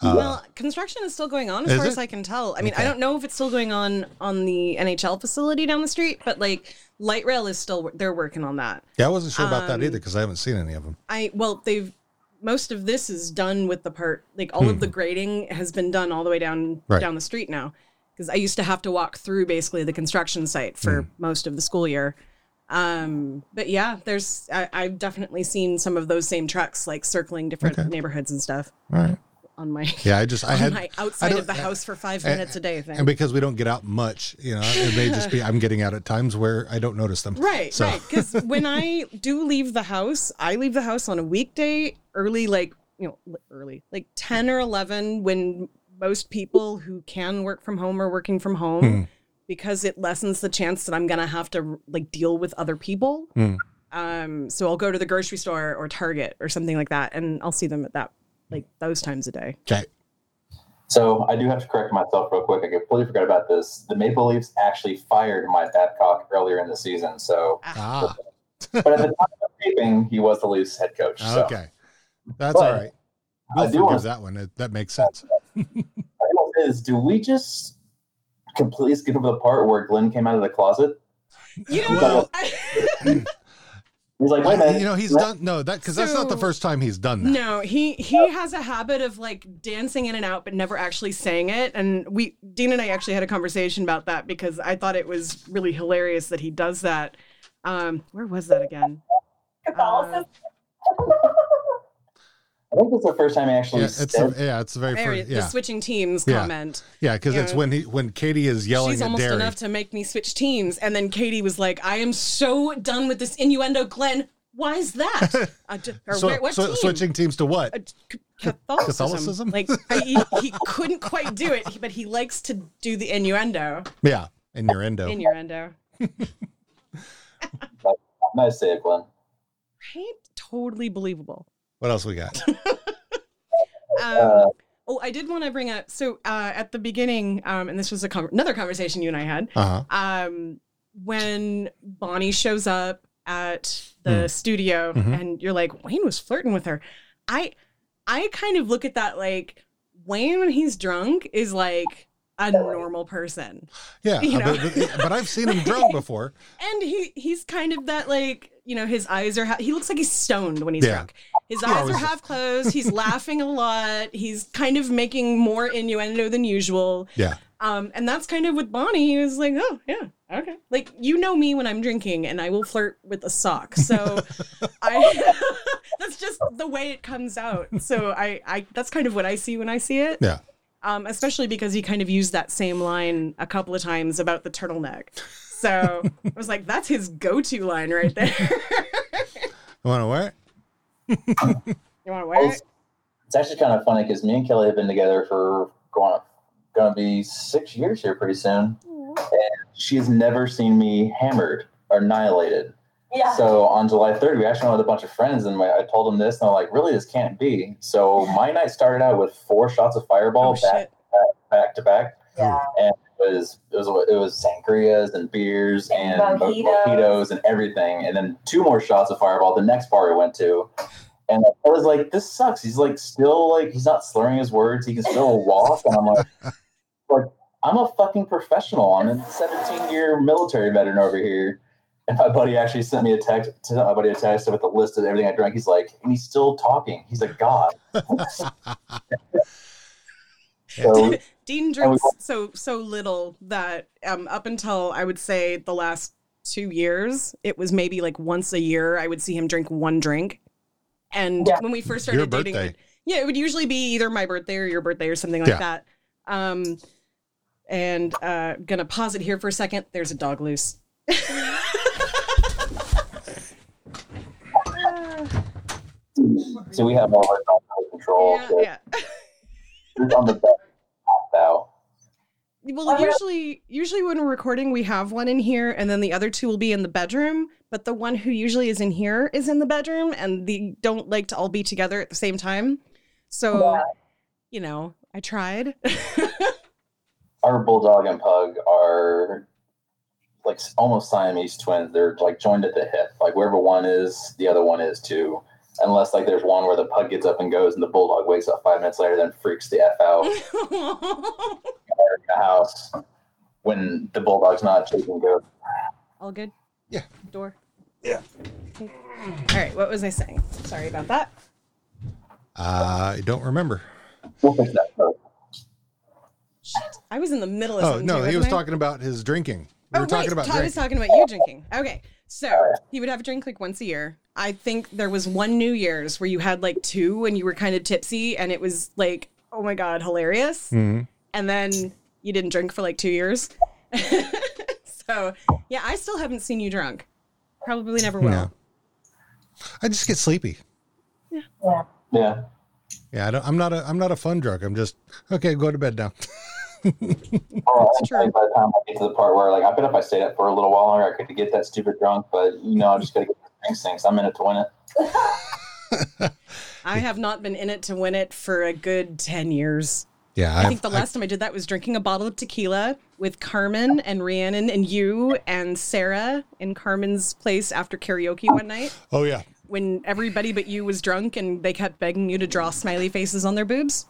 Uh, well, construction is still going on as far it? as I can tell. I mean, I don't know if it's still going on on the NHL facility down the street, but like light rail is still they're working on that. yeah, I wasn't sure about that Um, either because I haven't seen any of them. I well, they've most of this is done with the part like all of the grading has been done all the way down Hmm. Right. down the street now because I used to have to walk through basically the construction site for Hmm. most of the school year. Um, but yeah, there's I, I've definitely seen some of those same trucks like circling different Okay. neighborhoods and stuff All right. On my Yeah, I just I had my outside of the house for five and- minutes a day thing. and because we don't get out much, you know, it may just be I'm getting out at times where I don't notice them. Right, So- right. Because when I do leave the house, I leave the house on a weekday early, like, you know, early, like 10 or 11, when most people who can work from home are working from home Hmm. because it lessens the chance that I'm going to have to like deal with other people. Hmm. Um, so I'll go to the grocery store or Target or something like that, and I'll see them at that, like, those times a day. Okay. So I do have to correct myself real quick. I completely forgot about this. The Maple Leafs actually fired Mike Babcock earlier in the season. So, Ah, but at the time of taping, he was the Leafs head coach. So. okay. That's But all right. I We'll do forgive want- that one. It- That makes sense. I will is, do we just completely skip over the part where Glenn came out of the closet? You know, He's like, wait minute. You know, he's What? done no that because that's not the first time he's done that. No, he he has a habit of like dancing in and out, but never actually saying it. And we, Dean and I, actually had a conversation about that because I thought it was really hilarious that he does that. Um, where was that again? Uh, I think it's the first time he actually Yeah, it's said. the, yeah, it's the very there, first. the switching teams Yeah. comment. yeah, because You it's know, when he when Katie is yelling She's at almost Derry. enough to make me switch teams. And then Katie was like, I am so done with this innuendo, Glenn. Why is that? Uh, or So- where- what so- team? switching teams to what? Catholicism. Catholicism? Like I, he, he couldn't quite do it, but he likes to do the innuendo. Yeah, innuendo. Innuendo. nice save, Glenn. Right? Totally believable. What else we got? Um, oh, I did want to bring up. So uh, at the beginning, um, and this was a con- another conversation you and I had. Uh-huh. Um, when Bonnie shows up at the Hmm. studio, Mhm. and you're like, Wayne was flirting with her. I, I kind of look at that like Wayne when he's drunk is like a normal person. Yeah, You know? but, but, but I've seen him drunk before. and he he's kind of that like you know his eyes are ha- he looks like he's stoned when he's Yeah. drunk his eyes are half closed he's laughing a lot he's kind of making more innuendo than usual Yeah. um and that's kind of with bonnie he was like oh yeah okay like you know me when i'm drinking and i will flirt with a sock so i that's just the way it comes out so i i that's kind of what i see when i see it Yeah. Um, especially because he kind of used that same line a couple of times about the turtleneck. So I was like, that's his go-to line right there. You want to wear it? you want to wear it? It's actually kind of funny because me and Kelly have been together for going up, going to be six years here pretty soon, and she's never seen me hammered or annihilated. Yeah. So on July 3rd, we actually went with a bunch of friends, and I told them this, and they're like, "Really, this can't be." So my night started out with four shots of Fireball Oh, back, back back to back, and it was it was it was sangrias and beers and mo- mojitos. mojitos and everything, and then two more shots of Fireball the next bar we went to. And I was like, "This sucks." He's like, still like, he's not slurring his words. He can still walk, and I'm like, like I'm a fucking professional. I'm a 17 year military veteran over here. And my buddy actually sent me a text. Sent my buddy a text with a list of everything I drank. He's like, and he's still talking. He's a god. so Dean drinks so so little that um, up until I would say the last two years, it was maybe like once a year I would see him drink one drink. And when we first started Your dating, birthday. yeah, it would usually be either my birthday or your birthday or something like Yeah. that. Um, and uh, gonna pause it here for a second. There's a dog loose. so we have all our control. Yeah, yeah. On the bed now? Well, usually, usually when we're recording, we have one in here, and then the other two will be in the bedroom. But the one who usually is in here is in the bedroom, and they don't like to all be together at the same time. So, Yeah. you know, I tried. Our bulldog and pug are like almost Siamese twins. They're like joined at the hip. Like wherever one is, the other one is too. Unless like there's one where the pug gets up and goes, and the bulldog wakes up five minutes later, then freaks the f out in the house when the bulldog's not chasing goes. all good. Yeah. Door. Yeah. Okay. All right. What was I saying? Sorry about that. I don't remember. We'll fix that. first. I was in the middle of Oh something. no, too, he was I? talking about his drinking. We oh, were talking right. about I was talking about you drinking. Okay. So he would have a drink like once a year. I think there was one New Year's where you had like two and you were kind of tipsy and it was like, oh my God, hilarious. Mhm. And then you didn't drink for like two years. so yeah, I still haven't seen you drunk. Probably never will. No. I just get sleepy. Yeah. Yeah. Yeah, I don't, I'm not a I'm not a fun drunk. I'm just okay. Go to bed now. Oh, and by the time I get to the part where like I bet if I stayed up for a little while longer, I could get that stupid drunk. But you know, I'm just gotta get the drink sinks. I'm in it to win it. I have not been in it to win it for a good 10 years. Yeah, I I've- think the last time I did that was drinking a bottle of tequila with Carmen and Rhiannon and you and Sarah in Carmen's place after karaoke one night Oh yeah. when everybody but you was drunk and they kept begging you to draw smiley faces on their boobs.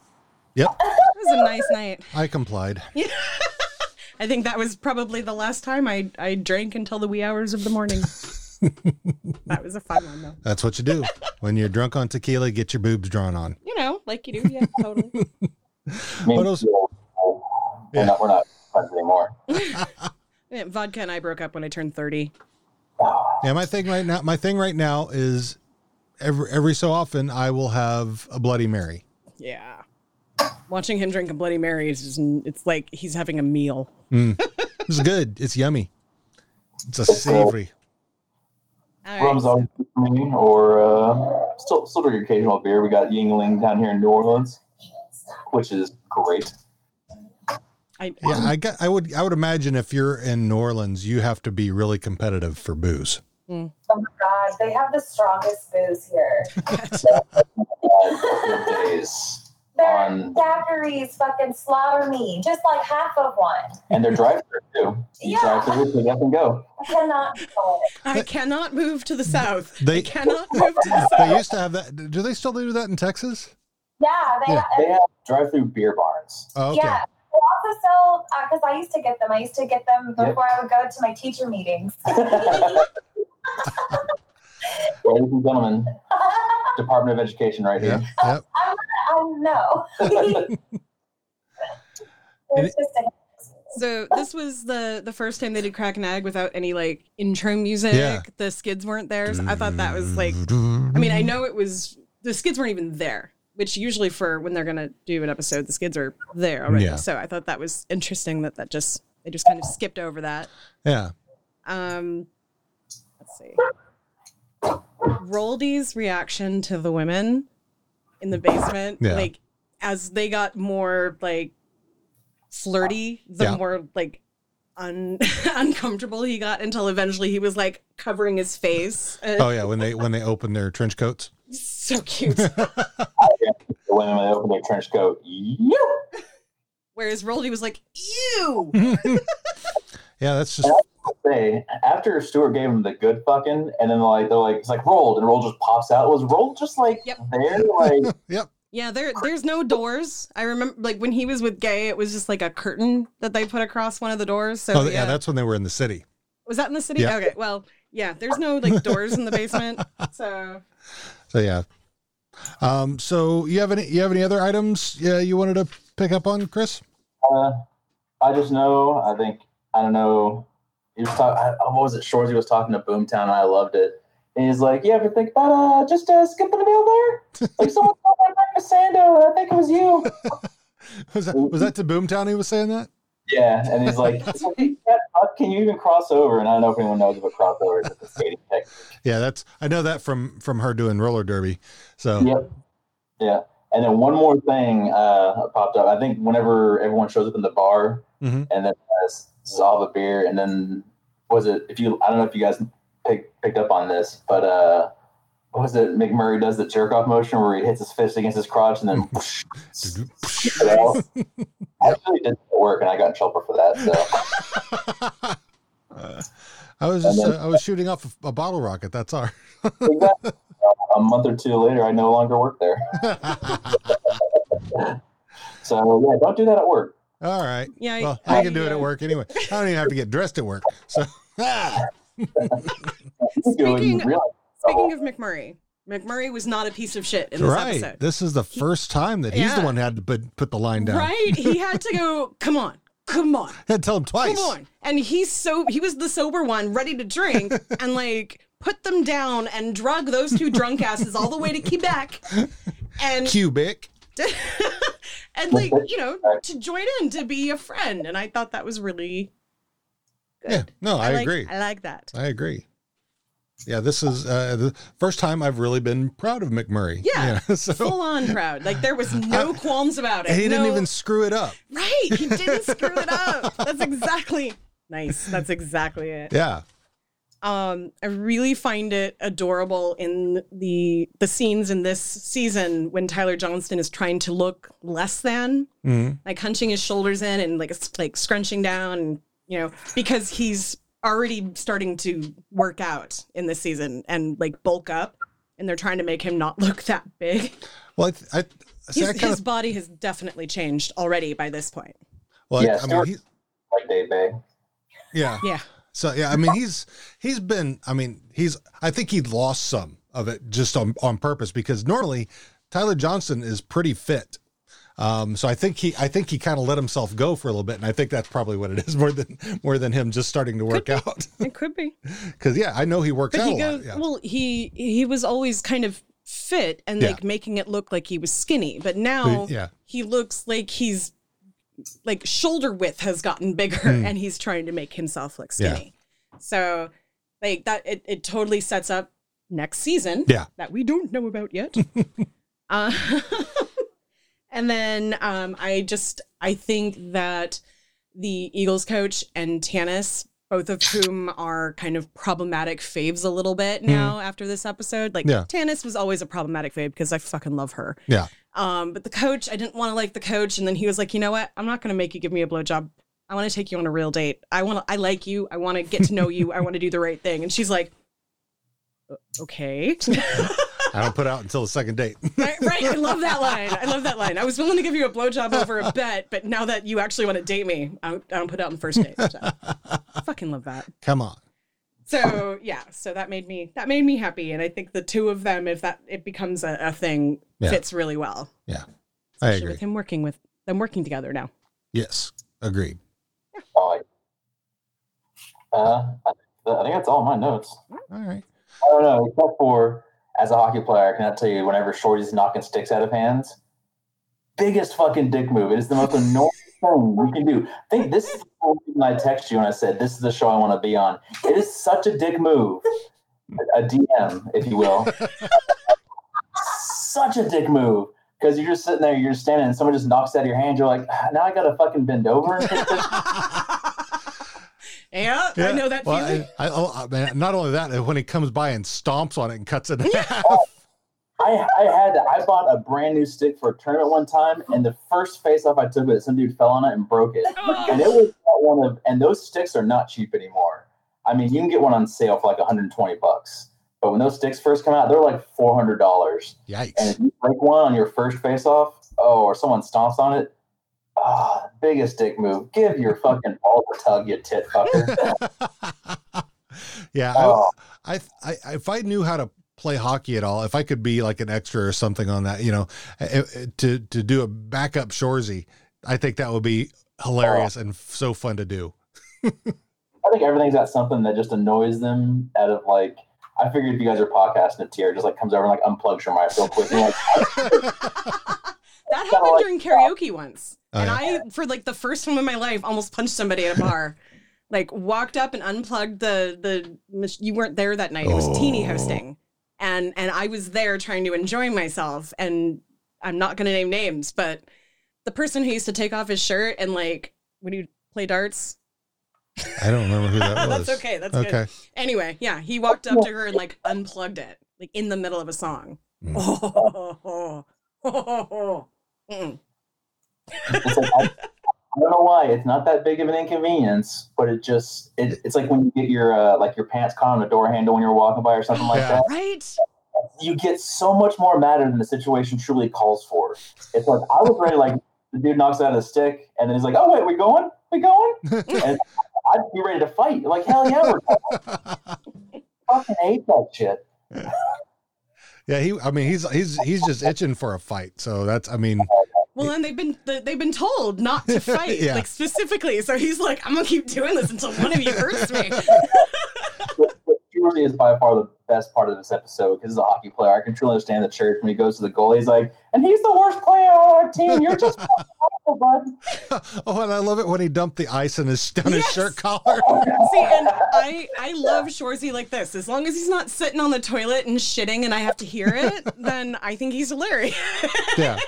Yep. It was a nice night. I complied. I think that was probably the last time I I drank until the wee hours of the morning. that was a fun one though. That's what you do when you're drunk on tequila. Get your boobs drawn on. You know, like you do. Yeah, totally. What else? We're not, we're not friends anymore. Yeah, Vodka and I broke up when I turned 30. Yeah, my thing right now, my thing right now is every every so often I will have a Bloody Mary. Yeah. Watching him drink a Bloody Mary is just, it's like he's having a meal. Mm. it's good. It's yummy. It's a savory. Rum's always good for me, or uh, still still drink occasional beer. We got Yuengling down here in New Orleans, which is great. I, Yeah, I got. I would. I would imagine if you're in New Orleans, you have to be really competitive for booze. Hmm. Oh my god, they have the strongest booze here. days. Their On- daiquiris fucking slaughter me, just like half of one. And they're drive through too. You Yeah. drive through, pick up and go. I cannot. I cannot move to the south. They- I cannot move to the south. They used to have that. Do they still do that in Texas? Yeah, they, Yeah. They have drive through beer barns. Oh, okay. yeah. They also sell uh, because I used to get them. I used to get them Yep. before I would go to my teacher meetings. Ladies and gentlemen, Department of Education right here. Yep. I'm, I know. it's So this was the the first time they did Crack and Egg without any like intro music. Yeah. The skids weren't there. So I thought that was like I mean, I know it was the skids weren't even there, which usually for when they're gonna do an episode, the skids are there already. Yeah. So I thought that was interesting that that just they just kind of skipped over that. Yeah. Um, let's see. Roldy's reaction to the women in the basement, Yeah. like as they got more like flirty, the Yeah. more like un- uncomfortable he got until eventually he was like covering his face. Oh yeah. When they when they open their trench coats. so cute. The women when they open their trench coat. You. Whereas Roldy was like, "Ew." Yeah, that's just. Say after Stewart gave him the good fucking, and then like they're like it's like Roald, and Roald just pops out. Was Roald just like there? Like Yep. Yeah, there there's no doors. I remember like when he was with Gay, it was just like a curtain that they put across one of the doors. So oh yeah. yeah, that's when they were in the city. was that in the city? Yeah. Okay, well, yeah, there's no like doors in the basement. So So yeah. Um. So you have any you have any other items? Yeah, you wanted to pick up on, Chris? Uh, I just know. I think I don't know. He was talking. What was it? Shoresy was talking to Boomtown, and I loved it. And he's like, "You ever think about uh just uh, skipping a meal there? Like someone called my breakfast sando, and I think it was you." Was that was that to Boomtown? He was saying that. Yeah, and he's like, "Can you even cross over?" And I don't know if anyone knows what crossover is. It's skating technique. Yeah, that's I know that from from her doing roller derby. So Yep. Yeah. And then one more thing uh, popped up. I think whenever everyone shows up in the bar, Mhm. and then uh, Zava beer, and then was it? If you, I don't know if you guys pick, picked up on this, but uh, what was it? McMurray does the jerk off motion where he hits his fist against his crotch and then. it out. Actually, did work, and I got in trouble for that. So I was just, uh, I was shooting off a, a bottle rocket. That's all. exactly. a month or two later, I no longer work there. so yeah, don't do that at work. All right. Yeah, Well, I- I can do it at work anyway. I don't even have to get dressed at work. So ah. speaking Really? speaking of McMurray, McMurray was not a piece of shit in this right. episode. This is the first time that he's the one who had to put put the line down. Right? He had to go, come on, come on. To tell him twice. Come on. And he's so he was the sober one, ready to drink, and like put them down and drug those two drunk asses all the way to Quebec. And Cubic. and like, you know, to join in to be a friend. And I thought that was really good. Yeah. No, I, like- agree. I like that. I agree. Yeah, this is uh, the first time I've really been proud of McMurray. Yeah. so Full on proud. Like there was no qualms about it. and he didn't even screw it up. Right. He didn't screw it up. That's exactly nice. That's exactly it. Yeah. Um, I really find it adorable in the the scenes in this season when Tyler Johnston is trying to look less than, Mhm. like hunching his shoulders in and like like scrunching down, and you know because he's already starting to work out in this season and like bulk up. and they're trying to make him not look that big. Well, I, I, see, His, I kind his body has definitely changed already by this point. well, yeah, I, I mean, Stuart- he, like Dave Bay. yeah, Yeah. So yeah, I mean, he's he's been. I mean, he's. I think he lost some of it just on on purpose because normally Tyler Johnston is pretty fit. Um, so I think he, I think he kind of let himself go for a little bit, and I think that's probably what it is more than more than him just starting to work out. It could be. Because yeah, I know he works But out he a lot. goes Yeah. well, he he was always kind of fit and Yeah. like making it look like he was skinny, but now Yeah. he looks like he's like shoulder width has gotten bigger Hmm. and he's trying to make himself look Yeah. skinny. So like that it, it totally sets up next season Yeah. that we don't know about yet. uh, and then um, I just I think that the Eagles coach and Tanis, both of whom are kind of problematic faves a little bit now after this episode. Like Yeah. Tanis was always a problematic fave because I fucking love her. yeah. Um, but the coach, I didn't want to like the coach, and then he was like, you know what? I'm not going to make you give me a blowjob. I want to take you on a real date. I want to. I like you. I want to get to know you. I want to do the right thing. And she's like, okay. I don't put out until the second date. right, right. I love that line. I love that line. I was willing to give you a blowjob over a bet, but now that you actually want to date me, I don't, I don't put out on the first date. So. Fucking love that. Come on. So yeah, so that made me that made me happy, and I think the two of them, if that it becomes a, a thing, Yeah. fits really well. Yeah, I agree. With him working with them working together now. Yes, agreed. Oh, uh, I, I think that's all my notes. All right. I don't know, except for as a hockey player, I cannot tell you whenever Shoresy's knocking sticks out of hands, biggest fucking dick move. It is the most annoying thing we can do. I think this is the reason I text you and I said, This is the show I want to be on. It is such a dick move. A DM, if you will. such a dick move. Because you're just sitting there, you're standing, and someone just knocks out of your hand. You're like, "Ah, now I got to fucking bend over. and take this." Yeah, I know that well, feeling. I, I, oh, man, not only that, when he comes by and stomps on it and cuts it in half. Oh, I, I had I bought a brand new stick for a tournament one time, and the first face off I took with it, some dude fell on it and broke it. Oh. And it was one of, and those sticks are not cheap anymore. I mean, you can get one on sale for like 120 bucks, but when those sticks first come out, they're like 400 dollars. Yikes! And if you break one on your first face off, oh, or someone stomps on it, ah, biggest dick move. Give your fucking balls a tug, you tit fucker. Yeah, Oh. I, I, I, if I knew how to play hockey at all, if I could be like an extra or something on that, you know, eh, eh, to to do a backup Shoresy, I think that would be hilarious and so fun to do. I think everything's got something that just annoys them out of like. I figured if you guys are podcasting, a tier just like comes over and like unplugs your mic real quick. And, like, That happened during karaoke once. Oh, and yeah. I, for like the first time in my life, almost punched somebody at a bar. like walked up and unplugged the the. You weren't there that night. It was Teeny Oh. hosting, and and I was there trying to enjoy myself. And I'm not going to name names, but the person who used to take off his shirt and like when you play darts. I don't remember who that was. that's okay. That's okay. good. Anyway, yeah, he walked up to her and like unplugged it, like in the middle of a song. Mm. Oh, oh, oh, oh, Mm-mm. it's like, I, I don't know why it's not that big of an inconvenience, but it just it, it's like when you get your uh, like your pants caught on a door handle when you're walking by or something like that. Right? You get so much more madder than the situation truly calls for. It's like I was ready, like the dude knocks out of a stick, and then he's like, "Oh wait, we going? We going?" and I'd be ready to fight. Like hell yeah, we're going. fucking hate that shit. Yeah, he. I mean, he's he's he's just itching for a fight. So that's. I mean, Well, and they've been they've been told not to fight, Yeah. like specifically. So he's like, I'm gonna keep doing this until one of you hurts me. Truly is by far the best part of this episode because he's a hockey player. I can truly understand the church when he goes to the goal. He's like, and he's the worst player on our team. You're just awful, bud. oh, and I love it when he dumped the ice in his down his shirt collar. Oh, See, and I I love Shoresy like this. As long as he's not sitting on the toilet and shitting, and I have to hear it, then I think he's hilarious. yeah.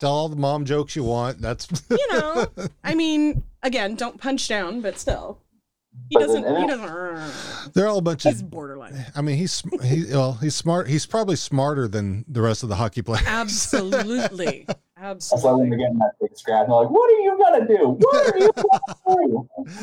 Tell all the mom jokes you want. That's you know, I mean, again, don't punch down, but still, he doesn't. He doesn't. they're all a bunch He's of. borderline. I mean, he's he well, he's smart. He's probably smarter than the rest of the hockey players. Absolutely, That's why absolutely. when they're getting that big scrap, they're like, "What are you gonna do? What are you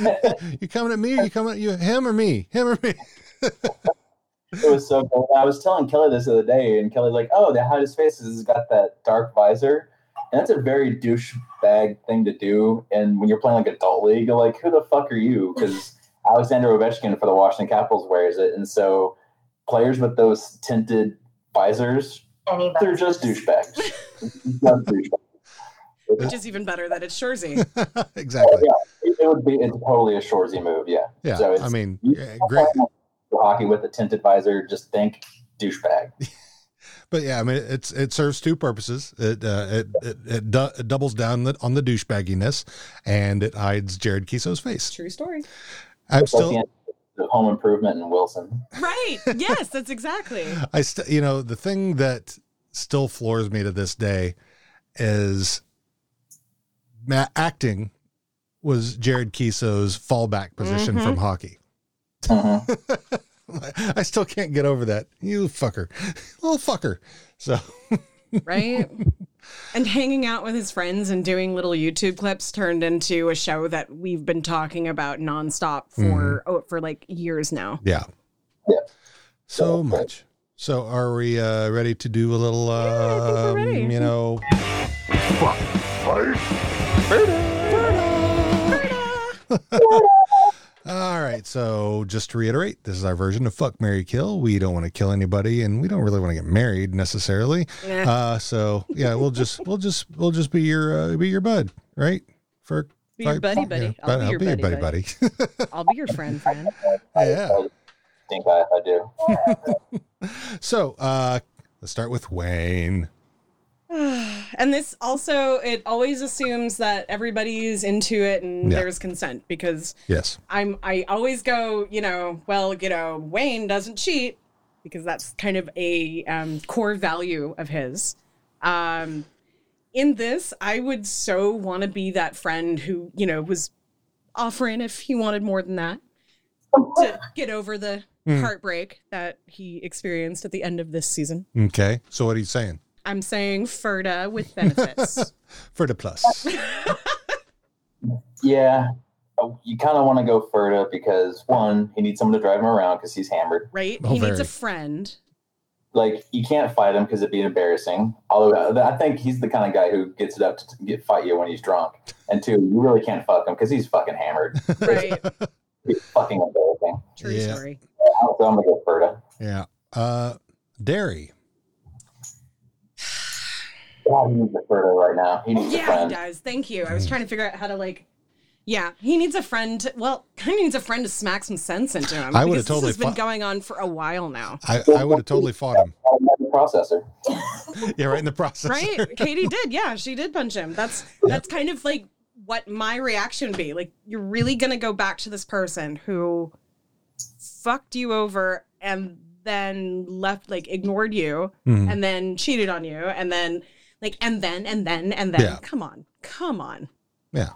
gonna do?" you coming at me? Or you coming at you? Him or me? Him or me? it was so cool. I was telling Kelly this the other day, and Kelly's like, "Oh, the how his face has got that dark visor." And that's a very douchebag thing to do. And when you're playing like adult league, you're like, who the fuck are you? Because Alexander Ovechkin for the Washington Capitals wears it. And so players with those tinted visors, they're just douchebags. Just douchebags. Which is even better that it's Shoresy. exactly. Yeah, it, it would be it's totally a Shoresy move. Yeah. Yeah, So it's, I mean, yeah, great. hockey with a tinted visor. Just think douchebag. But yeah, I mean, it's it serves two purposes. It uh, it it, it, du- it doubles down the, on the douchebagginess, and it hides Jared Keeso's face. True story. I'm It's like still, the home improvement in Wilson. Right. Yes, that's exactly. I still, you know, the thing that still floors me to this day is ma- acting was Jared Keeso's fallback position Mhm. from hockey. I still can't get over that. You fucker, little fucker. So right? And hanging out with his friends and doing little YouTube clips turned into a show that we've been talking about nonstop for oh, for like years now. yeah, yeah, so much. So are we uh, ready to do a little, um, ready. you know, All right. So just to reiterate, this is our version of fuck Mary Kill. We don't want to kill anybody and we don't really want to get married necessarily. Yeah. Uh so yeah, we'll just we'll just we'll just be your uh, be your bud, right? For Be your buddy buddy. yeah, I'll be I'll your be your buddy buddy buddy. I'll be your friend friend. yeah. I think I, I do. So uh let's start with Wayne. And this also it always assumes that everybody's into it and Yeah. there's consent because Yes. I'm I always go, you know, well, you know, Wayne doesn't cheat because that's kind of a um, core value of his. Um, in this, I would so want to be that friend who, you know, was offering if he wanted more than that to get over the Hmm. heartbreak that he experienced at the end of this season. Okay. So what are you saying? I'm saying Ferda with benefits. For plus. Yeah, uh, you kind of want to go Ferda because one, he needs someone to drive him around because he's hammered. right? Oh, he needs a friend. Like you can't fight him because it'd be embarrassing. Although uh, I think he's the kind of guy who gets it up to get fight you when he's drunk. And two, you really can't fuck him because he's fucking hammered. Right. He's fucking embarrassing. True Yeah. story. So I'm gonna go Ferda. yeah. Uh Derry. God, he needs a friend right now. He needs a Yeah, he does. Thank you. I was trying to figure out how to like. Yeah, he needs a friend. To, well, kind of needs a friend to smack some sense into him. I would've because totally This has been going on for a while now, I, I would have totally fought him. Processor. Yeah, right in the process. right? Katie did. Yeah, she did punch him. That's that's kind of like what my reaction would be. Like, you're really gonna go back to this person who fucked you over and then left, like, ignored you, Mhm. and then cheated on you, and then like, and then and then and then. Yeah. Come on, come on. Yeah.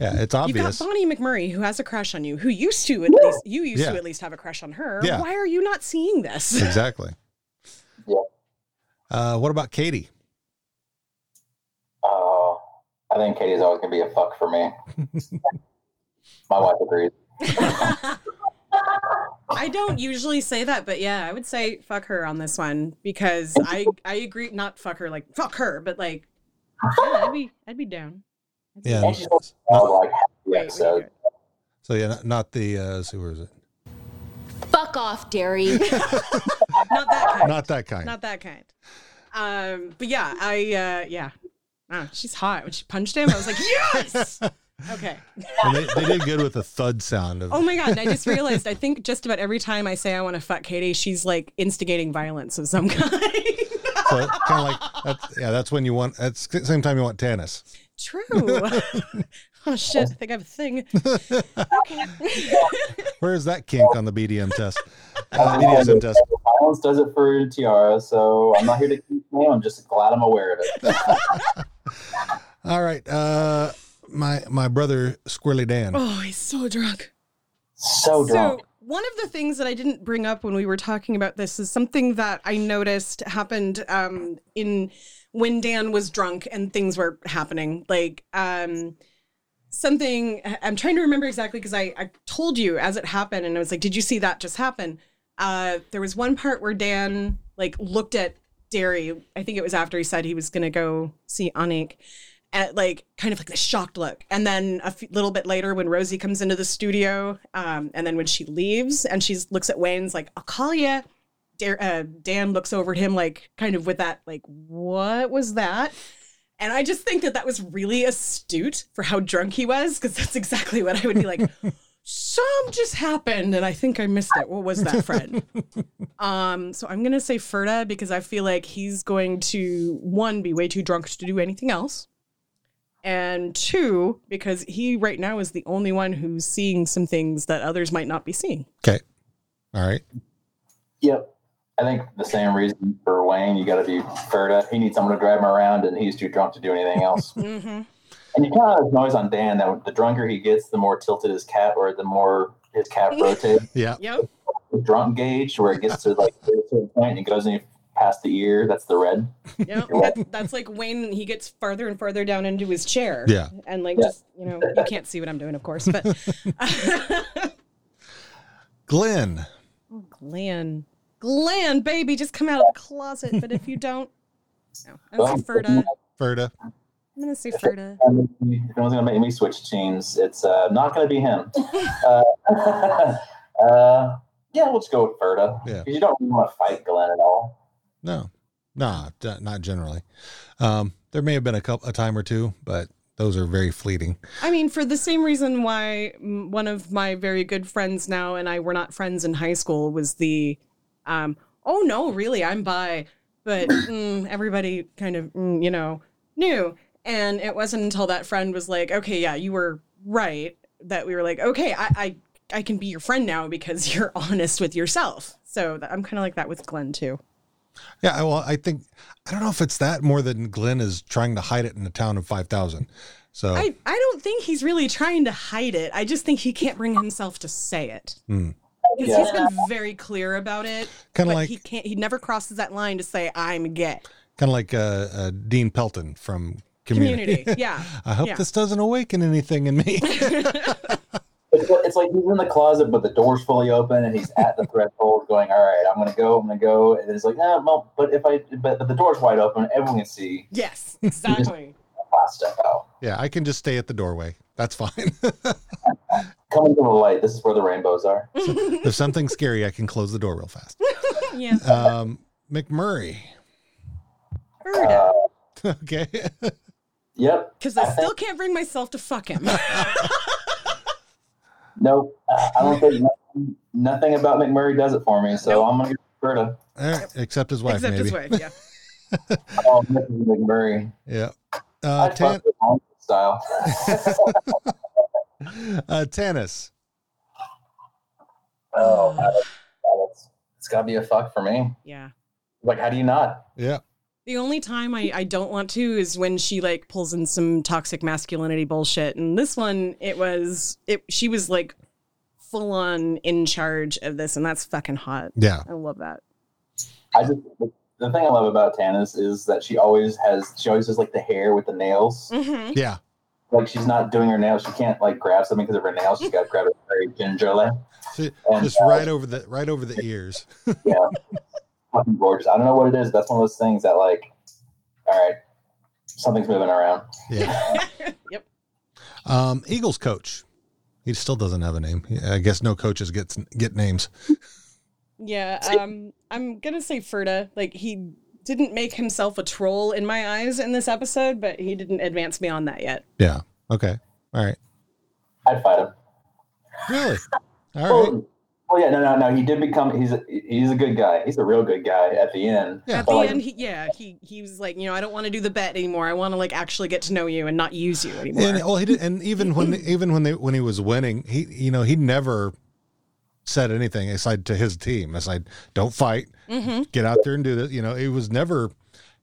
Yeah, it's obvious. You've got Bonnie McMurray who has a crush on you, who used to at least you used Yeah. to at least have a crush on her. Yeah. Why are you not seeing this? Exactly. Yeah. Uh, what about Katie? Oh, I think Katie's always gonna be a fuck for me. My wife agrees. I don't usually say that, but yeah, I would say fuck her on this one because I I agree. Not fuck her like fuck her, but like yeah, I'd be I'd be down. Yeah. And she's also like half Wait. So yeah, not, not the uh, let's where is it? Fuck off, Derry. Not that kind. Not that kind. Not that kind. Um, but yeah, I uh yeah. Ah, she's hot. When she punched him, I was like, yes. Okay. And they, they did good with the thud sound of Oh my god! I just realized. I think just about every time I say I want to fuck Katie, she's like instigating violence of some kind. so kind of like that's, yeah, that's when you want that's the same time you want Tanis. True. oh shit! I think I have a thing. Okay. Where is that kink on the BDM test? Uh, BDSM test. Violence does it for Tiara, so I'm not here to keep name. I'm just glad I'm aware of it. All right. Uh my my brother Squirrely Dan. Oh, he's so drunk. So drunk. So one of the things that I didn't bring up when we were talking about this is something that I noticed happened um, in when Dan was drunk and things were happening. Like um, something I'm trying to remember exactly because I, I told you as it happened and I was like, did you see that just happen? uh, there was one part where Dan like looked at Derry. I think it was after he said he was gonna go see Anik, at like kind of like the shocked look. And then a f- little bit later, when Rosie comes into the studio, um, and then when she leaves and she looks at Wayne's like, "I'll call you." Uh, Dan looks over at him like kind of with that like, "What was that?" And I just think that that was really astute for how drunk he was, because that's exactly what I would be like. Some just happened, and I think I missed it. What was that, Fred? um, so I'm gonna say Ferda because I feel like he's going to one be way too drunk to do anything else, and two because he right now is the only one who's seeing some things that others might not be seeing. Okay. All right. Yep. I think the same reason for Wayne, you got to be fair to He needs someone to drive him around, and he's too drunk to do anything else. mm-hmm. And you kind of noise on Dan that the drunker he gets, the more tilted his cat, or the more his cat rotates. Yeah. Yep. The drunk gauge, where it gets to like a certain point and it goes any past the ear, that's the red. Yep. That, that's like Wayne. He gets farther and farther down into his chair. Yeah. And like Yeah. just you know, you can't see what I'm doing, of course, but Glenn. Glenn, Glenn, baby, just come out of the closet. But if you don't, no, I'm gonna say Ferda. Ferda. I'm gonna say Ferda. If anyone's going to make me switch teams, it's uh, not going to be him. uh, uh, yeah, let's go with Ferda. Yeah. 'Cause You don't really want to fight Glenn at all. No, nah, d- not generally. Um, there may have been a couple, a time or two, but those are very fleeting. I mean, for the same reason why one of my very good friends now and I were not friends in high school was the, um, oh no, really, I'm bi, but mm, everybody kind of, mm, you know, knew. And it wasn't until that friend was like, okay, yeah, you were right, that we were like, okay, I, I, I can be your friend now because you're honest with yourself. So that, I'm kind of like that with Glenn too. Yeah, well, I think I don't know if it's that more than Glenn is trying to hide it in a town of five thousand. So I, I don't think he's really trying to hide it. I just think he can't bring himself to say it. Because Yeah. he's been very clear about it. Kinda like- he can't. He never crosses that line to say I'm gay. kind of like uh, uh, Dean Pelton from Community. Community, yeah, I hope yeah. this doesn't awaken anything in me. It's, it's like he's in the closet, but the door's fully open, and he's at the threshold, going, "All right, I'm going to go, I'm going to go." And it's like, "Ah, well, but if I, but, but the door's wide open, everyone can see." Yes, exactly. Last step out. yeah, I can just stay at the doorway. That's fine. Coming into the light. This is where the rainbows are. if something's scary, I can close the door real fast. yeah. Um, McMurray. Uh, okay. yep. Because I still can't bring myself to fuck him. Nope. I don't think nothing, nothing about McMurray does it for me. So I'm going to get Berta. All right, except his wife, Except maybe. his wife. Yeah. Oh, Mrs. McMurray. Yeah. Uh, I'd fuck Tan- with home style. uh, Tanis. oh, man, that's, it's got to be a fuck for me. Yeah. Like, how do you not? Yeah. The only time I, I don't want to is when she like pulls in some toxic masculinity bullshit. And this one, it was it. She was like full on in charge of this, and that's fucking hot. Yeah. I love that. I just the thing I love about Tanis is that she always has she always does like the hair with the nails. Mm-hmm. Yeah. Like she's not doing her nails. She can't like grab something because of her nails. She's got to grab it very gingerly. See, And, just uh, right over the right over the ears. Yeah, fucking gorgeous. I don't know what it is. That's one of those things that like, all right, something's moving around. Yeah. yep. Um, Eagles coach. He still doesn't have a name. I guess no coaches get get names. Yeah, um, I'm gonna say Ferda. Like he didn't make himself a troll in my eyes in this episode, but he didn't advance me on that yet. Yeah. Okay. All right. I'd fight him. Really? All right. Well, well, yeah, no, no, no. He did become. He's a, he's a good guy. He's a real good guy at the end. At the like, end, he, yeah, he he was like, you know, I don't want to do the bet anymore. I want to like actually get to know you and not use you anymore. And well, he did, and even when even when they when he was winning, he you know he never said anything aside to his team. Aside, don't fight, Mhm. get out there and do this. You know, he was never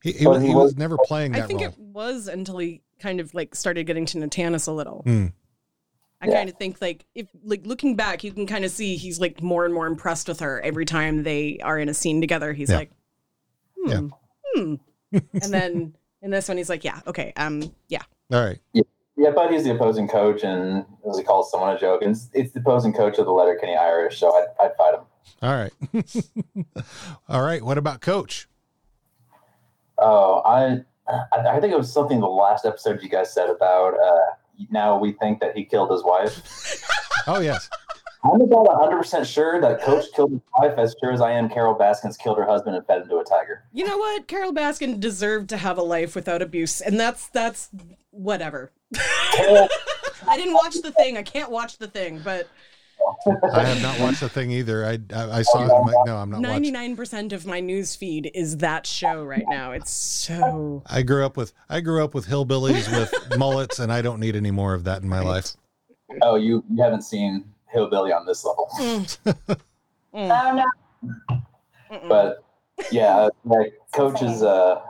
he he, Well, was, he he was was- never playing I that think role. it was until he kind of like started getting to know Tanis a little. Hmm. I Yeah. kind of think like if like looking back, you can kind of see he's like more and more impressed with her every time they are in a scene together. He's Yeah. like, hmm, hmm, and then in this one, he's like, yeah, okay, um, yeah, All right. yeah, but he's the opposing coach, and as he calls someone a joke, and it's, it's the opposing coach of the Letterkenny Irish. So I'd, I'd fight him. All right. All right. What about Coach? Oh, I, I I think it was something the last episode you guys said about uh, now we think that he killed his wife. Oh yes. I'm about 100 percent sure that Coach killed his wife, as sure as I am Carole Baskins killed her husband and fed him to a tiger. You know what? Carole Baskin deserved to have a life without abuse, and that's that's whatever. I didn't watch the thing. I can't watch the thing, but I have not watched the thing either. I I, I saw it. I'm like, no, I'm not ninety-nine percent of my news feed is that show right now. It's so I grew up with I grew up with hillbillies with mullets, and I don't need any more of that in my life. Oh, you you haven't seen Hillbilly on this level, mm. Mm. Oh no. but yeah, uh, like Coach is uh,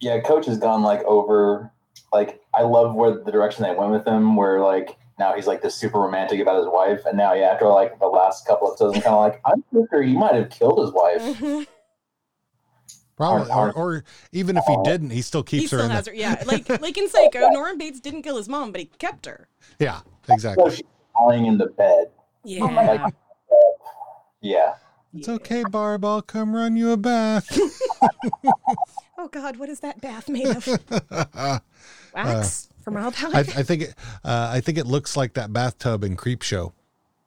yeah, Coach has gone like over. Like I love where the direction they went with him, where like now he's like this super romantic about his wife, and now yeah, after like the last couple episodes, I'm kind of like I'm sure he might have killed his wife. Mm-hmm. Probably, or, or even if he oh. didn't, he still he keeps her still in has the, her. Yeah, like like in Psycho, Norman Bates didn't kill his mom, but he kept her. Yeah, exactly. So she's lying in the bed. Yeah. Like, yeah. It's okay, Barb. I'll come run you a bath. Oh God, what is that bath made of? Wax? Uh, Formaldehyde? I, I think it. Uh, I think it looks like that bathtub in Creepshow.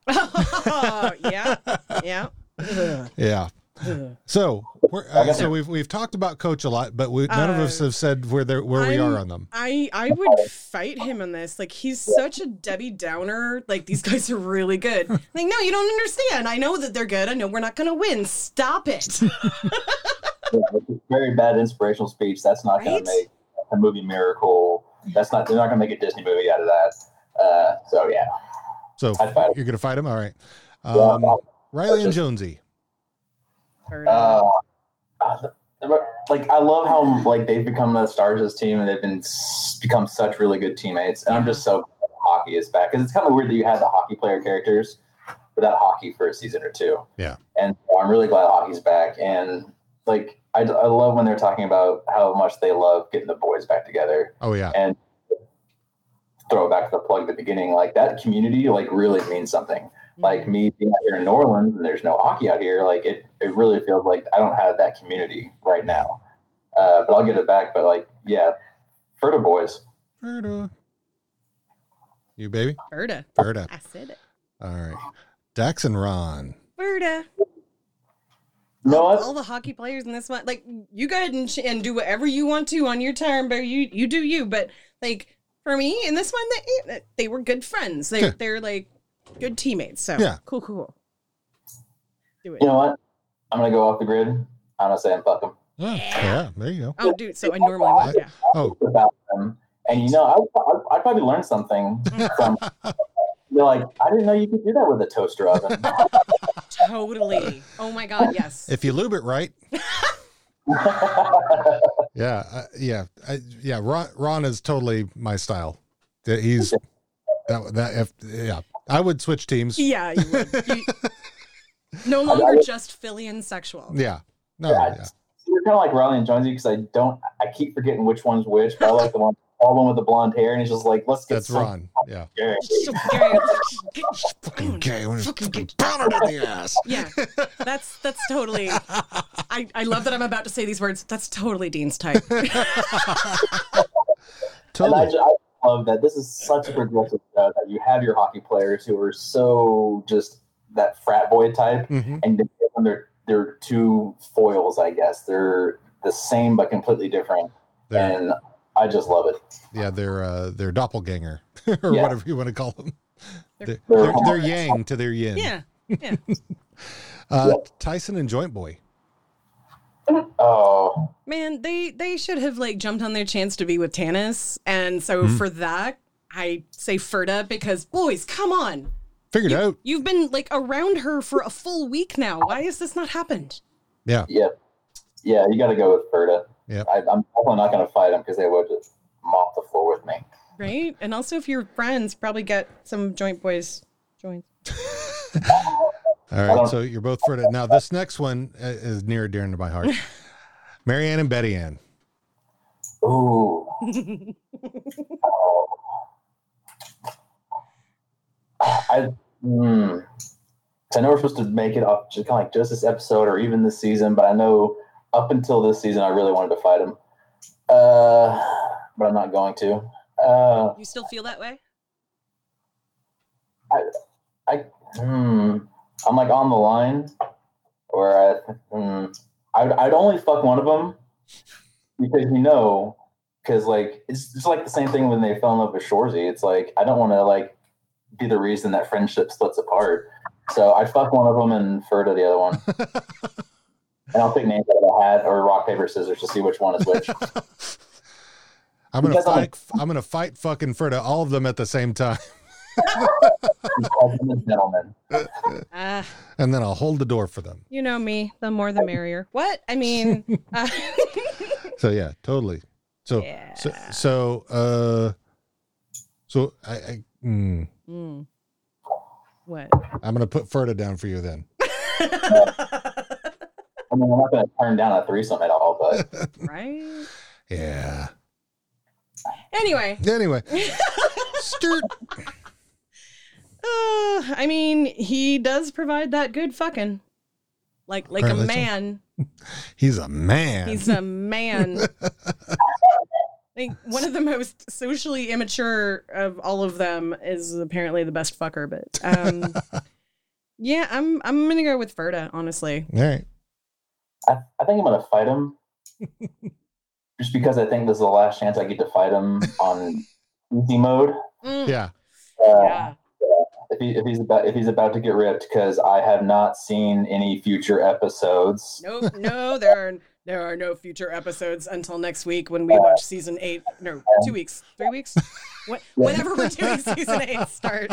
oh, yeah, yeah. Ugh. Yeah. Ugh. So, we're, uh, so we've we've talked about Coach a lot, but we, none of us Uh, have said where they where we I'm- are on them. I I would fight him on this. Like he's such a Debbie Downer. Like these guys are really good. Like no, you don't understand. I know that they're good. I know we're not gonna win. Stop it. Yeah, very bad inspirational speech. That's not going to make a movie miracle. That's not. They're not going to make a Disney movie out of that. Uh, so yeah, So I'd fight him. you're gonna fight him, all right? Um, I'll- Reilly and Jonesy. uh, like I love how like they've become the stars of this team and they've been become such really good teammates. And I'm just so glad hockey is back because it's kind of weird that you had the hockey player characters without hockey for a season or two. Yeah. And so I'm really glad hockey's back. And like I, I love when they're talking about how much they love getting the boys back together. Oh yeah. and throw it back to the plug at the beginning like that community like really means something like me being out here in new orleans and there's no hockey out here like it, it really feels like i don't have that community right now uh, but i'll get it back but like yeah Ferda boys Ferda. You baby. Ferda. Ferda. I said it. All right. Dax and Ron. Ferda. No, all, all the hockey players in this one, like you go ahead and, sh- and do whatever you want to on your term, but you you do you. But like for me in this one, they eh, they were good friends. They Yeah. they're like good teammates. So Yeah. cool, cool. Do it. you know what i'm gonna go off the grid i'm gonna say and fuck them Yeah. yeah. There you go. Oh, dude. So I normally would. Yeah. Oh, about them and you know i i probably learned something from they're like i didn't know you could do that with a toaster oven Totally. Oh my God. Yes. if you lube it right. yeah. Uh, yeah. I, yeah. Ron, Ron is totally my style. That He's that that if yeah. I would switch teams. Yeah. You would. You- no longer just Philly and sexual. Yeah. No. Yeah, Yeah. You're kind of like Reilly and Jonesy because I don't, I keep forgetting which one's which, but I like the one, all one with the blonde hair, and he's just like, let's get That's some- Ron. Yeah. Yeah. Fucking gay. when it's fucking pounded in the ass. Yeah, that's that's totally. I, I love that I'm about to say these words. That's totally Dean's type. And I, ju- I love that this is such a progressive show that you have your hockey players who are so just that frat boy type, Mhm. and they- and they're they're two foils, I guess. They're the same but completely different, They're- and I just love it. Yeah, they're uh, they're doppelganger or Yeah. whatever you want to call them. They're, They're- they're, they're yang to their yin. yeah, yeah. Uh, Tyson and Joint Boy. Oh, Man, they they should have like jumped on their chance to be with Tanis, and so Mhm. for that, I say Ferda because boys, come on, Figured out. you've been like around her for a full week now. Why has this not happened? Yeah. yeah, yeah. You got to go with Ferda. Yep. I, I'm probably not going to fight them because they would just mop the floor with me. Right, and also if you're friends, probably get some joint boys joints. All right, so you're both for it. Now, this next one uh, is near and dear to my heart. Marianne and Betty Ann. Ooh. I mm, 'cause I know we're supposed to make it up just kind of like just this episode or even this season, but I know up until this season I really wanted to fight him. Uh, but I'm not going to. Uh, You still feel that way? I hmm, I'm like on the line, or I, hmm, I'd, I'd only fuck one of them because you know, because like it's just like the same thing when they fell in love with Shoresy. It's like I don't want to like be the reason that friendship splits apart. So I'd fuck one of them and Ferda the other one, and I'll pick names out of a hat or rock paper scissors to see which one is which. I'm gonna Because I'm fight. I'm gonna fight fucking Ferda, all of them at the same time, Because I'm a gentleman. Ah, and then I'll hold the door for them. you know me. The more the merrier. What? I mean, uh, So yeah, totally. So so so uh, so I, I mm, mm. what? I'm gonna put Ferda down for you then. I mean, I'm not going to turn down a threesome at all, but Right? Yeah. Anyway. Anyway, Sturt. Uh, I mean, he does provide that good fucking. Like like a Apparently so. man. He's a man. He's a man. like one of the most socially immature of all of them is apparently the best fucker, but um yeah, I'm I'm gonna go with Ferda, honestly. All right. I, I think I'm going to fight him just because I think this is the last chance I get to fight him on easy mode. Mm. Yeah. Uh, If, he, if he's about if he's about to get ripped, because I have not seen any future episodes. Nope, no, there are there are no future episodes until next week when we watch season eight. No, two weeks, three weeks, what, whenever we're doing season eight start.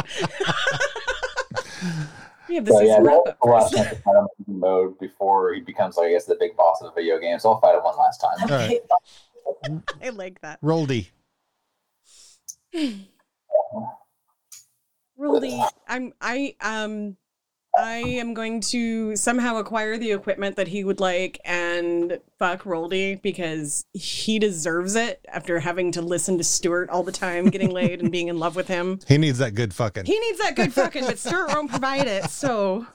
We have the So yeah, season wrap that's the last first. chance to fight him in mode before he becomes, I guess, the big boss of the video game. So I'll fight him one last time. All right. I like that. Roldy. Really, I'm I um I am going to somehow acquire the equipment that he would like and fuck Roldy because he deserves it after having to listen to Stewart all the time, getting laid and being in love with him. He needs that good fucking. He needs that good fucking, but Stewart won't provide it. So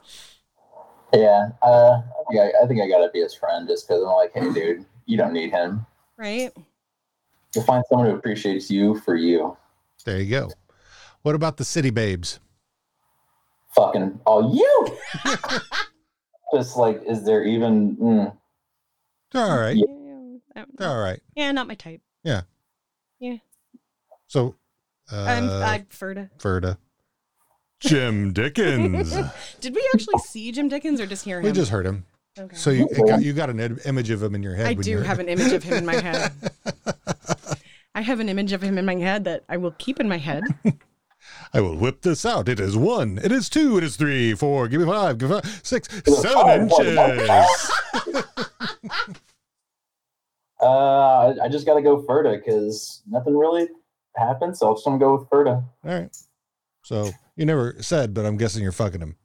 Yeah, uh, I think I, I think I gotta be his friend just because I'm like, hey, dude, you don't need him. right, You'll find someone who appreciates you for you. There you go. What about the city babes? Fucking all you. just like, is there even? Mm, All right. Yeah. All right. yeah, not my type. Yeah. Yeah, So, uh, I'm I'm Ferda. Ferda. Jim Dickens. Did we actually see Jim Dickens or just hear him? we just heard him. Okay. So you got, you got an ed- image of him in your head. I when do you're- have an image of him in my head. I have an image of him in my head that I will keep in my head. I will whip this out. It is one. It is two. It is three. Four. Give me five. Give me five. Six. Seven inches. uh, I, I just gotta go Ferda because nothing really happened, so I'm just gonna go with Ferda. All right. So you never said, but I'm guessing you're fucking him.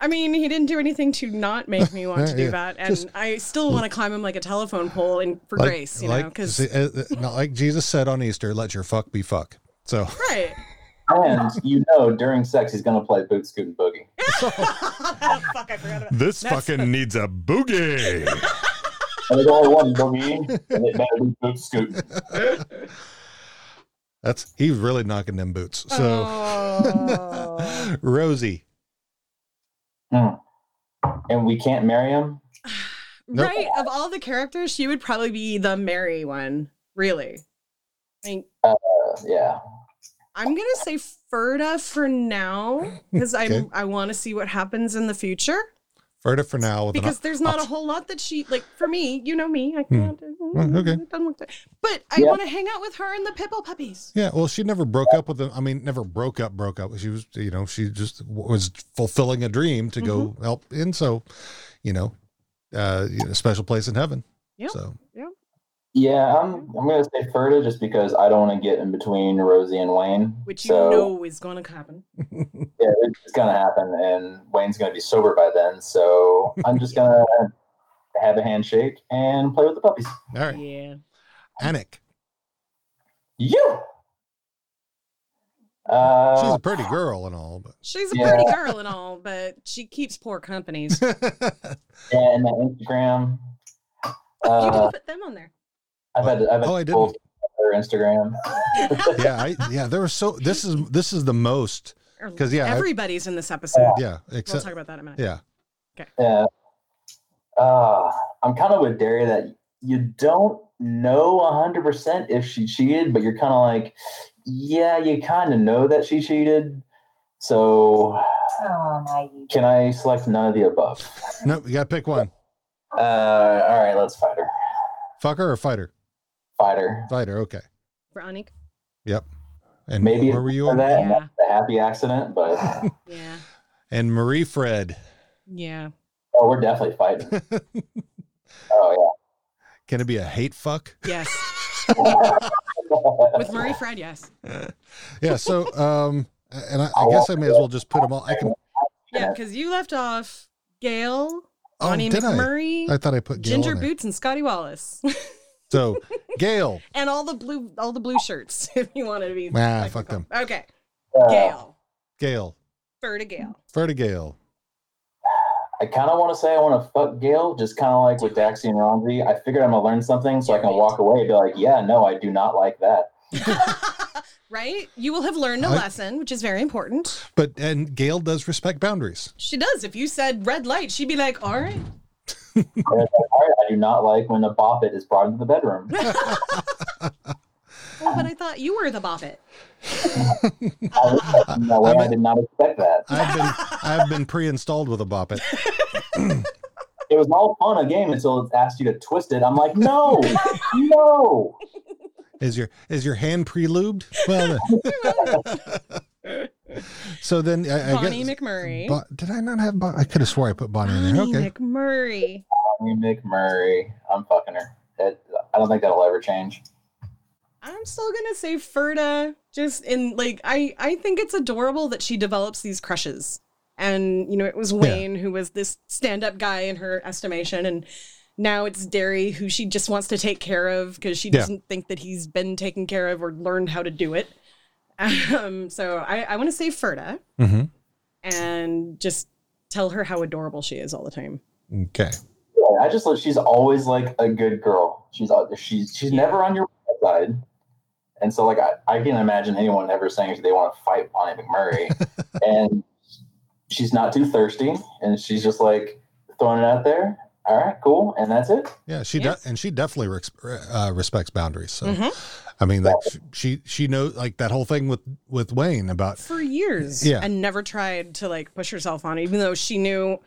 I mean, he didn't do anything to not make me want to do Yeah. that, and Just- I still want to climb him like a telephone pole and for Like- grace, you like, know, because uh, uh, not like Jesus said on Easter, let your fuck be fuck. So right. And you know, during sex, he's gonna play Boot Scootin' Boogie. Fuck, I forgot about this That's- fucking needs a boogie. And there's only one boogie, and it better be Boot Scoot. That's he's really knocking them boots. So Oh. Rosie. Hmm. And we can't marry him. Nope. Right. Of all the characters, she would probably be the Mary one. Really. I mean, Uh, yeah. I'm gonna say Ferda for now because Okay. I I want to see what happens in the future. Ferda for now. With because op- there's not a option. whole lot that she like for me you know me i Hmm. can't Well, okay. it doesn't look that- but i Yeah. want to hang out with her and the pipple puppies Yeah, well, she never broke up with him. I mean, never broke up, broke up. She was, you know, she just was fulfilling a dream to go Mm-hmm. help in. So, you know, uh, you know, special place in heaven. Yeah. So, Yep. Yeah, I'm. I'm gonna say Ferda just because I don't want to get in between Rosie and Wayne. which you know is going to happen yeah, it's gonna happen, and Wayne's gonna be sober by then. So I'm just gonna have a handshake and play with the puppies. all right. yeah Anik. You. Uh, She's a pretty girl and all, but She's a Yeah. pretty girl and all, but she keeps poor companies. yeah, and the Instagram. Uh, can put them on there. I've had I've had Oh, I didn't. her Instagram. yeah, I, yeah. There was so. This is this is the most because yeah, I- Everybody's in this episode. yeah. we'll talk about that in a minute. yeah. Okay. Yeah. Uh, I'm kind of with Derry that you don't know 100% if she cheated, but you're kind of like, yeah, you kind of know that she cheated. So, Oh, can I select none of the above? Nope, you gotta pick one. Uh, all right, let's fight her. Fuck her or fighter? Fighter. Fighter. Okay. For Anik. Yep. And Maybe where were you on? that? and that's a happy accident, but Yeah. And Marie Fred. Yeah. oh, we're definitely fighting. oh yeah. Can it be a hate fuck? Yes. With Marie Fred, yes. Yeah. So, um, and I, I guess I may as well just put them all. I can. Yeah, because you left off Gail, Oh, Bonnie did I? McMurray, I thought I put Gail Ginger on there. Boots, and Scotty Wallace, So, Gail. and all the blue, all the blue shirts. If you wanted to be. Ah, fuck them. Okay. Uh, Gail. Gail. Ferda Gail. Ferda Gail. I kind of want to say I want to fuck Gail, just kind of like with Daxie and Ronzi. I figured I'm gonna learn something so I can walk away and be like, yeah, no, I do not like that. Right? You will have learned a I- lesson, which is very important. But and Gail does respect boundaries. She does. If you said red light, she'd be like, all right. I do not like when a boppet is brought into the bedroom. Well, but I thought you were the boppet. no way, I did not expect that. I've been I've been pre-installed with a boppet. It was all fun a game until it asked you to twist it. I'm like, no, no. Is your is your hand pre-lubed? Well, then- so then I, I Bonnie guess, McMurray. Bo- did I not have? Bon- I could have swore I put Bonnie in there. Bonnie Okay. McMurray. Bonnie McMurray. I'm fucking her. It, I don't think that'll ever change. I'm still gonna say Ferda. Just in like, I I think it's adorable that she develops these crushes, and you know, it was Wayne who was this stand-up guy in her estimation, and now it's Derry who she just wants to take care of because she Yeah. doesn't think that he's been taken care of or learned how to do it. Um, so I I want to say Ferda hmm and just tell her how adorable she is all the time. Okay. Yeah, I just like she's always like a good girl. She's uh, she's she's never on your side, and so like I, I can't imagine anyone ever saying they want to fight Bonnie McMurray, and she's not too thirsty, and she's just like throwing it out there. All right, cool, and that's it. Yeah, she Yes. does, and she definitely res- uh, respects boundaries. So, Mhm. I mean, like she she knows like that whole thing with with Wayne about for years Yeah. and never tried to like push herself on it, even though she knew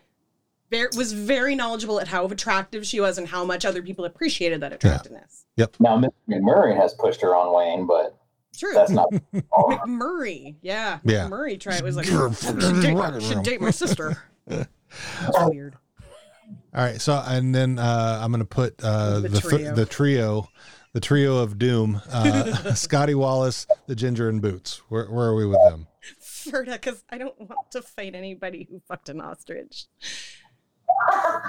very, was very knowledgeable at how attractive she was and how much other people appreciated that attractiveness. Yep now Miss McMurray has pushed her on Wayne, but True. that's not. McMurray. Yeah. Yeah. McMurray tried was like Grr, should date, my, should date my sister. That's weird. All right, so and then uh, I'm going to put uh, The the the trio. trio. the trio, the trio of doom: uh, Scotty Wallace, the Ginger, and Boots. Where, where are we with them? Ferda, because I don't want to fight anybody who fucked an ostrich.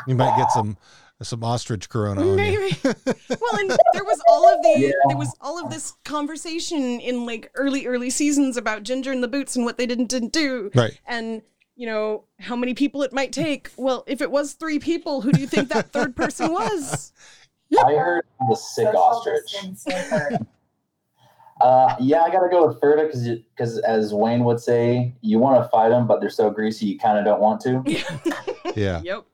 You might get some some ostrich corona. Maybe. well, and there was all of the Yeah. there was all of this conversation in like early early seasons about Ginger and the Boots and what they didn't didn't do. Right. And you know how many people it might take. Well, if it was three people, who do you think that third person was? I heard the sick ostrich. Uh, yeah, I gotta go with Ferda because because as Wayne would say, you want to fight them, but they're so greasy you kind of don't want to. Yeah. Yep.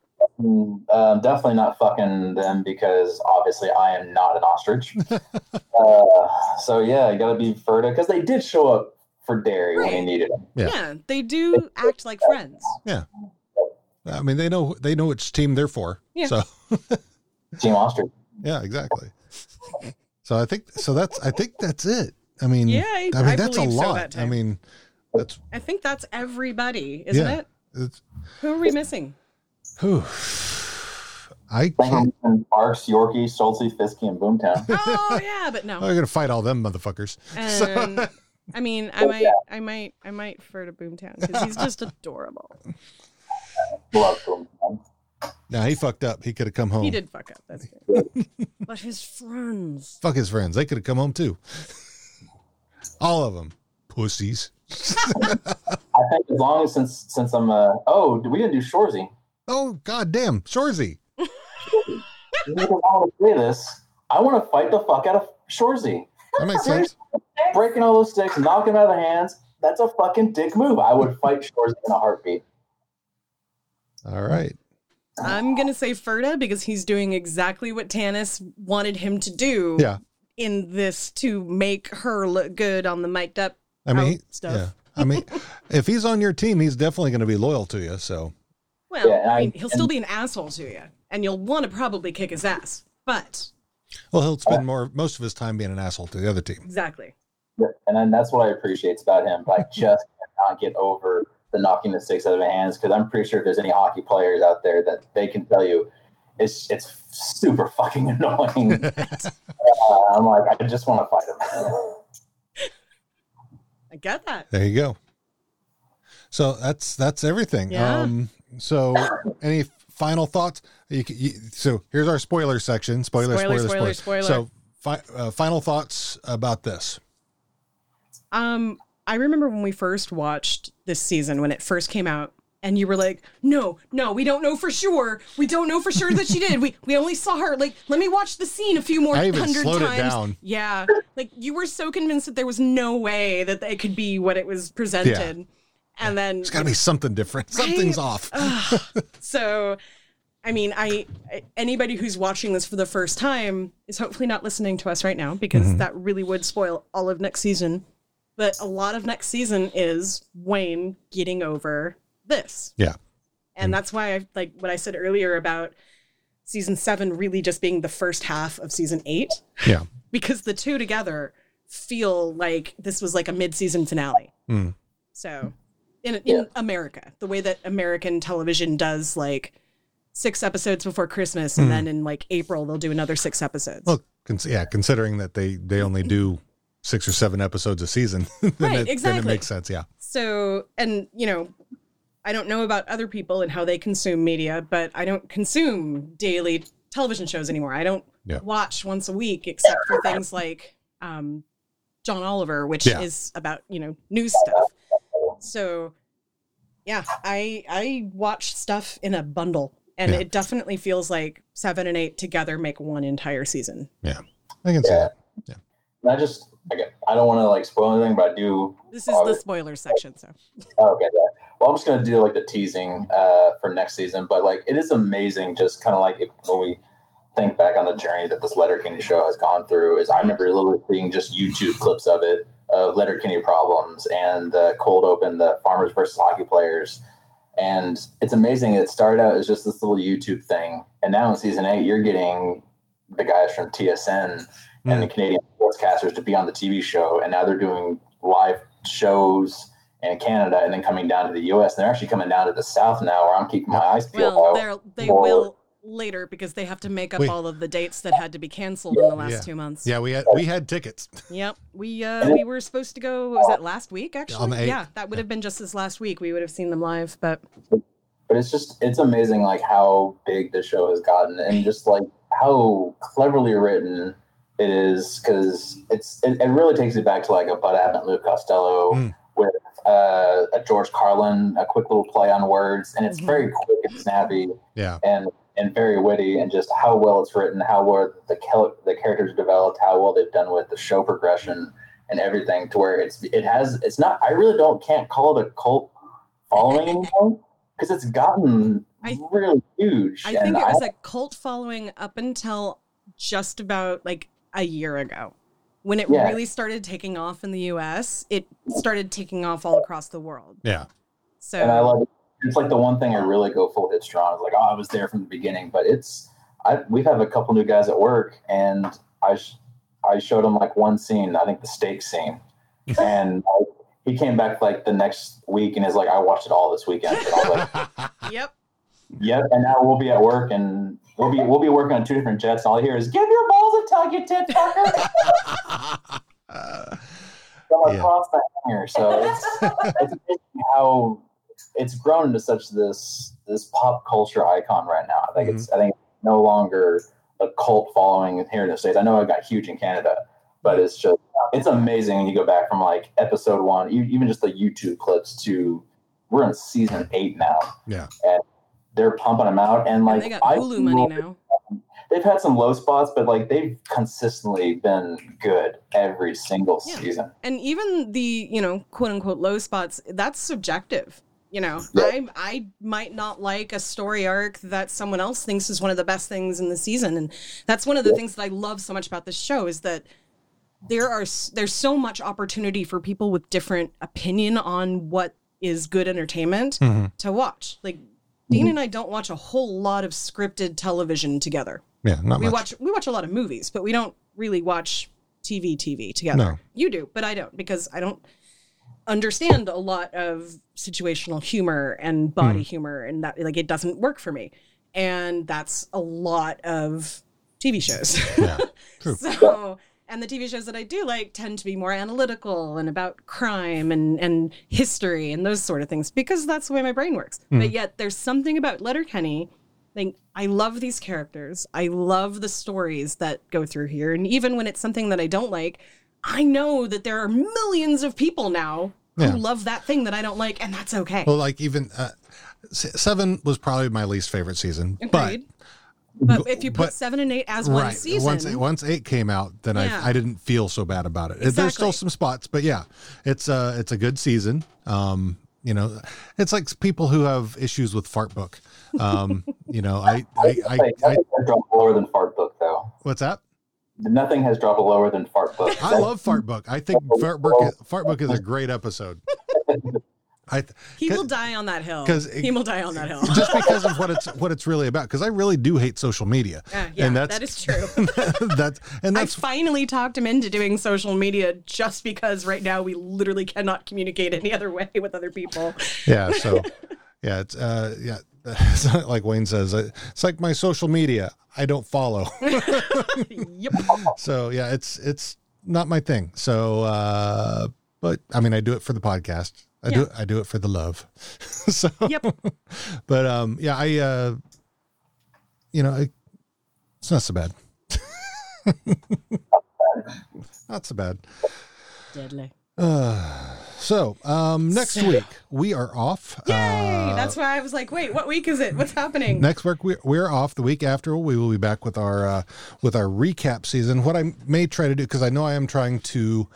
Um, definitely not fucking them because obviously I am not an ostrich. uh, so yeah, you gotta be Ferda because they did show up for Derry when he needed them. Yeah. they do act like friends. Yeah. I mean, they know they know which team they're for. Yeah. So Team ostrich. Yeah, exactly. So I think so. That's I think that's it. I mean, Yeah, I- mean I that's a believe so lot. that I mean, that's I think that's everybody, isn't yeah. it? It's, Who are we missing? whew. I can't. Arcs, Yorkie, Schulte, Fisky, and Boomtown. Oh yeah, but no. Oh, I'm gonna fight all them motherfuckers. So- And I mean, I oh, might, I might, I might refer to Boomtown because he's just adorable. Love Boomtown. Now he fucked up. He could have come home. He did fuck up. That's good. but his friends. Fuck his friends. They could have come home too. All of them, pussies. I think as long as since since I'm uh oh we didn't do Shoresy. Oh god damn, Shoresy. I want to say this. I want to fight the fuck out of Shoresy. That makes sense. Breaking all those sticks, knocking out of the hands. That's a fucking dick move. I would fight Shoresy in a heartbeat. All right. I'm gonna say Ferda because he's doing exactly what Tanis wanted him to do. Yeah. In this to make her look good on the mic'd up I mean, out stuff. yeah. I mean, if he's on your team, he's definitely going to be loyal to you. So, Well, Yeah, I mean, he'll still be an asshole to you, and you'll want to probably kick his ass. But well, he'll spend uh, more most of his time being an asshole to the other team. exactly. Yeah, and then that's what I appreciate about him. But I just cannot get over the knocking the sticks out of the hands because I'm pretty sure if there's any hockey players out there that they can tell you it's it's super fucking annoying. uh, I'm like, I just want to fight him. I get that. There you go. So that's that's everything. Yeah. Um, so any final thoughts? You, you, so here's our spoiler section. Spoiler, Spoiler, spoiler, spoiler. spoiler, spoiler. So fi- uh, final thoughts about this. Um, I remember when we first watched this season when it first came out, and you were like, "No, no, we don't know for sure. We don't know for sure that she did. We we only saw her. Like, let me watch the scene a few more hundred slowed it times." down. Yeah, like you were so convinced that there was no way that it could be what it was presented, and then It's got to be something different. Something's off. so i mean I, anybody who's watching this for the first time is hopefully not listening to us right now because Mhm. that really would spoil all of next season but a lot of next season is wayne getting over this Yeah. and that's why i like what i said earlier about season seven really just being the first half of season eight Yeah. because the two together feel like this was like a mid-season finale Hmm. so in in America, the way that American television does like six episodes before Christmas, and Mhm. then in like April they'll do another six episodes. Well, cons- yeah, considering that they they only do six or seven episodes a season, then, Right, it, then it makes sense. Yeah. So, and you know, I don't know about other people and how they consume media, but I don't consume daily television shows anymore. I don't Yeah. watch once a week except for things like um, John Oliver, which Yeah. is about you know news stuff. So, yeah, I I watch stuff in a bundle, and Yeah. it definitely feels like seven and eight together make one entire season. Yeah. I can see Yeah. that. And I just, again, I don't want to like spoil anything, but I do. This is the spoiler section, so Oh, okay, yeah. Well, I'm just gonna do like the teasing uh, for next season, but like it is amazing, just kind of like if, when we think back on the journey that this Letterkenny show has gone through. Is I remember literally seeing just YouTube clips of it of Letterkenny problems and the cold open, the farmers versus hockey players, and it's amazing. It started out as just this little YouTube thing, and now in season eight, you're getting the guys from TSN and the Canadian sportscasters to be on the TV show, and now they're doing live shows in Canada and then coming down to the US. And they're actually coming down to the South now, where I'm keeping my eyes peeled. well, they're, they for- will later because they have to make up Wait. all of the dates that had to be canceled in the last yeah. two months. Yeah, we had we had tickets. Yep. We uh we were supposed to go what was that last week actually? On the eighth. yeah, that would have been just this last week. We would have seen them live, but but it's just it's amazing like how big the show has gotten and just like how cleverly written it is because it's it, it really takes it back to like a Bud Abbott, Lou Costello with uh, a George Carlin, a quick little play on words, and it's very quick and snappy Yeah. and and very witty, and just how well it's written, how well the kel- the characters developed, how well they've done with the show progression and everything, to where it's it has it's not. I really don't can't call it a cult following anymore because it's gotten really huge. I think it was a cult following up until just about like a year ago. When it Yeah. really started taking off in the US, it started taking off all across the world. Yeah. So and I love it. It's like the one thing I really go full hit strong. It's like, oh, I was there from the beginning, but it's I we've had a couple new guys at work, and I sh- I showed him like one scene, I think the steak scene, and I, he came back like the next week and is like, I watched it all this weekend. And I was like, Yep. yep. And now we'll be at work and we'll be we'll be working on two different jets, and all I hear is, "Give your balls a tug, you tit fucker." Across the hangar. So it's, it's amazing how it's grown into such this this pop culture icon right now. I think it's mm-hmm. I think it's no longer a cult following here in the states. I know it got huge in Canada, but it's just it's amazing when you go back from like episode one, even just the YouTube clips to we're in season eight now, Yeah. and they're pumping them out, and like they got I- Hulu money now. They've had some low spots, but like they've consistently been good every single Yeah. season. And even the, you know, quote unquote low spots, that's subjective. You know, Yeah. I I might not like a story arc that someone else thinks is one of the best things in the season, and that's one of the things that I love so much about this show is that there are there's so much opportunity for people with different opinion on what is good entertainment Mhm. to watch. Like Dean and I don't watch a whole lot of scripted television together. Yeah, not we much. watch we watch a lot of movies, but we don't really watch TV TV together. No. You do, but I don't because I don't understand a lot of situational humor and body Hmm. humor and that like it doesn't work for me. And that's a lot of TV shows. Yeah, true. so and the TV shows that I do like tend to be more analytical and about crime and and history and those sort of things because that's the way my brain works. Hmm. But yet there's something about Letterkenny like I love these characters. I love the stories that go through here and even when it's something that I don't like, I know that there are millions of people now who love that thing that I don't like and that's okay. Well, like even uh, seven was probably my least favorite season, Agreed. But if you put but- seven and eight as one season, once once eight came out, then Yeah. I I didn't feel so bad about it. There's still some spots, but yeah, it's uh it's a good season. Um, you know, it's like people who have issues with fart book. Um, you know, I I I, Hey, I nothing has dropped lower than Fart Book, though. what's that? Nothing has dropped lower than Fart Book. I love fart book. I think fart book fart book is a great episode. I th- he will die on that hill. 'cause- he will die on that hill. just because of what it's what it's really about. Because I really do hate social media, Yeah, yeah, and that's that is true. that's and I that's finally talked him into doing social media just because right now we literally cannot communicate any other way with other people. yeah so yeah it's uh yeah it's not like wayne says uh, it's like my social media i don't follow yep. so yeah it's it's not my thing so uh but i mean i do it for the podcast i do Yeah. it i do it for the love so Yep. but um yeah i uh you know I, it's not so bad not so bad Deadly. uh, so um next So- week we are off Yay! Uh, That's why I was like, wait, what week is it? What's happening? Next week we, we're off. The week after we will be back with our uh, with our recap season. What I may try to do because I know I am trying to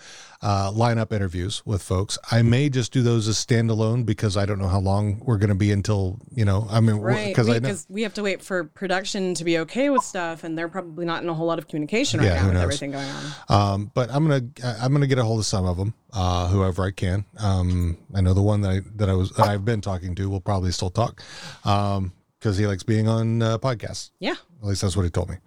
uh, line up interviews with folks. I may just do those as standalone because I don't know how long we're going to be until you know. I mean, Right, because because we have to wait for production to be okay with stuff, and they're probably not in a whole lot of communication right Yeah, now with knows? everything going on. Um, but I'm gonna I'm gonna get a hold of some of them, uh, whoever I can. Um, I know the one that I that I was that I've been talking to will probably still talk, um, because he likes being on uh, podcasts. Yeah. At least that's what he told me.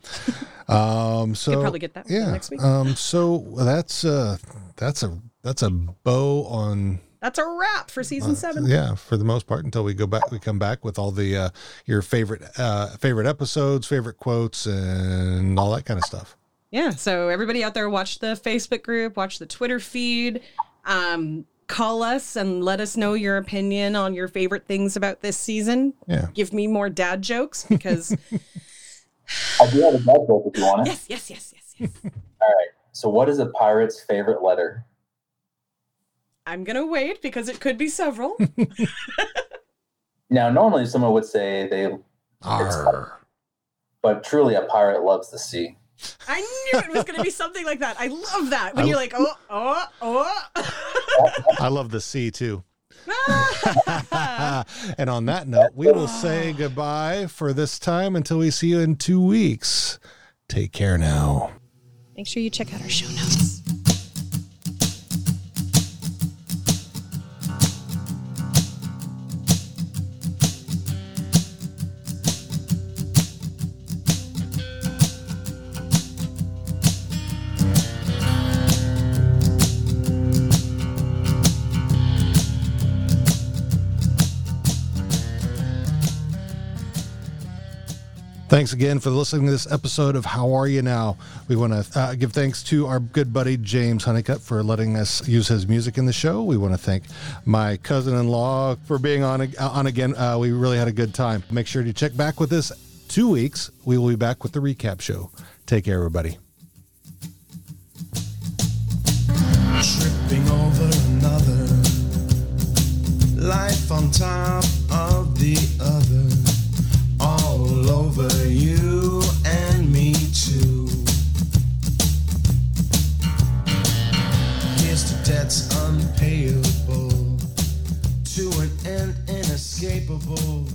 Um, so probably get that yeah. next week. Um, so that's uh that's a that's a bow on That's a wrap for season seven. Uh, yeah for the most part until we go back we come back with all the uh your favorite uh favorite episodes favorite quotes and all that kind of stuff Yeah. So everybody out there, watch the Facebook group, watch the Twitter feed, um, call us and let us know your opinion on your favorite things about this season. Yeah. Give me more dad jokes because I do have a bad joke if you want it. yes, yes, yes, yes, yes. All right. So, what is a pirate's favorite letter? I'm gonna wait because it could be several. Now, normally someone would say they, Arr. but truly a pirate loves the sea. I knew it was gonna be something like that. I love that when I- you're like, oh, oh, oh. I love the sea too. and on that note, we will say goodbye for this time until we see you in two weeks. Take care now. Make sure you check out our show notes. Thanks again for listening to this episode of How Are You Now? We want to uh, give thanks to our good buddy James Honeycutt for letting us use his music in the show. We want to thank my cousin-in-law for being on on again. Uh, we really had a good time. Make sure to check back with us two weeks. We will be back with the recap show. Take care, everybody. tripping over another. Life on top of the other. Over you and me too. Here's to debts unpayable. To an end inescapable.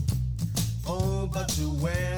Oh, but to wear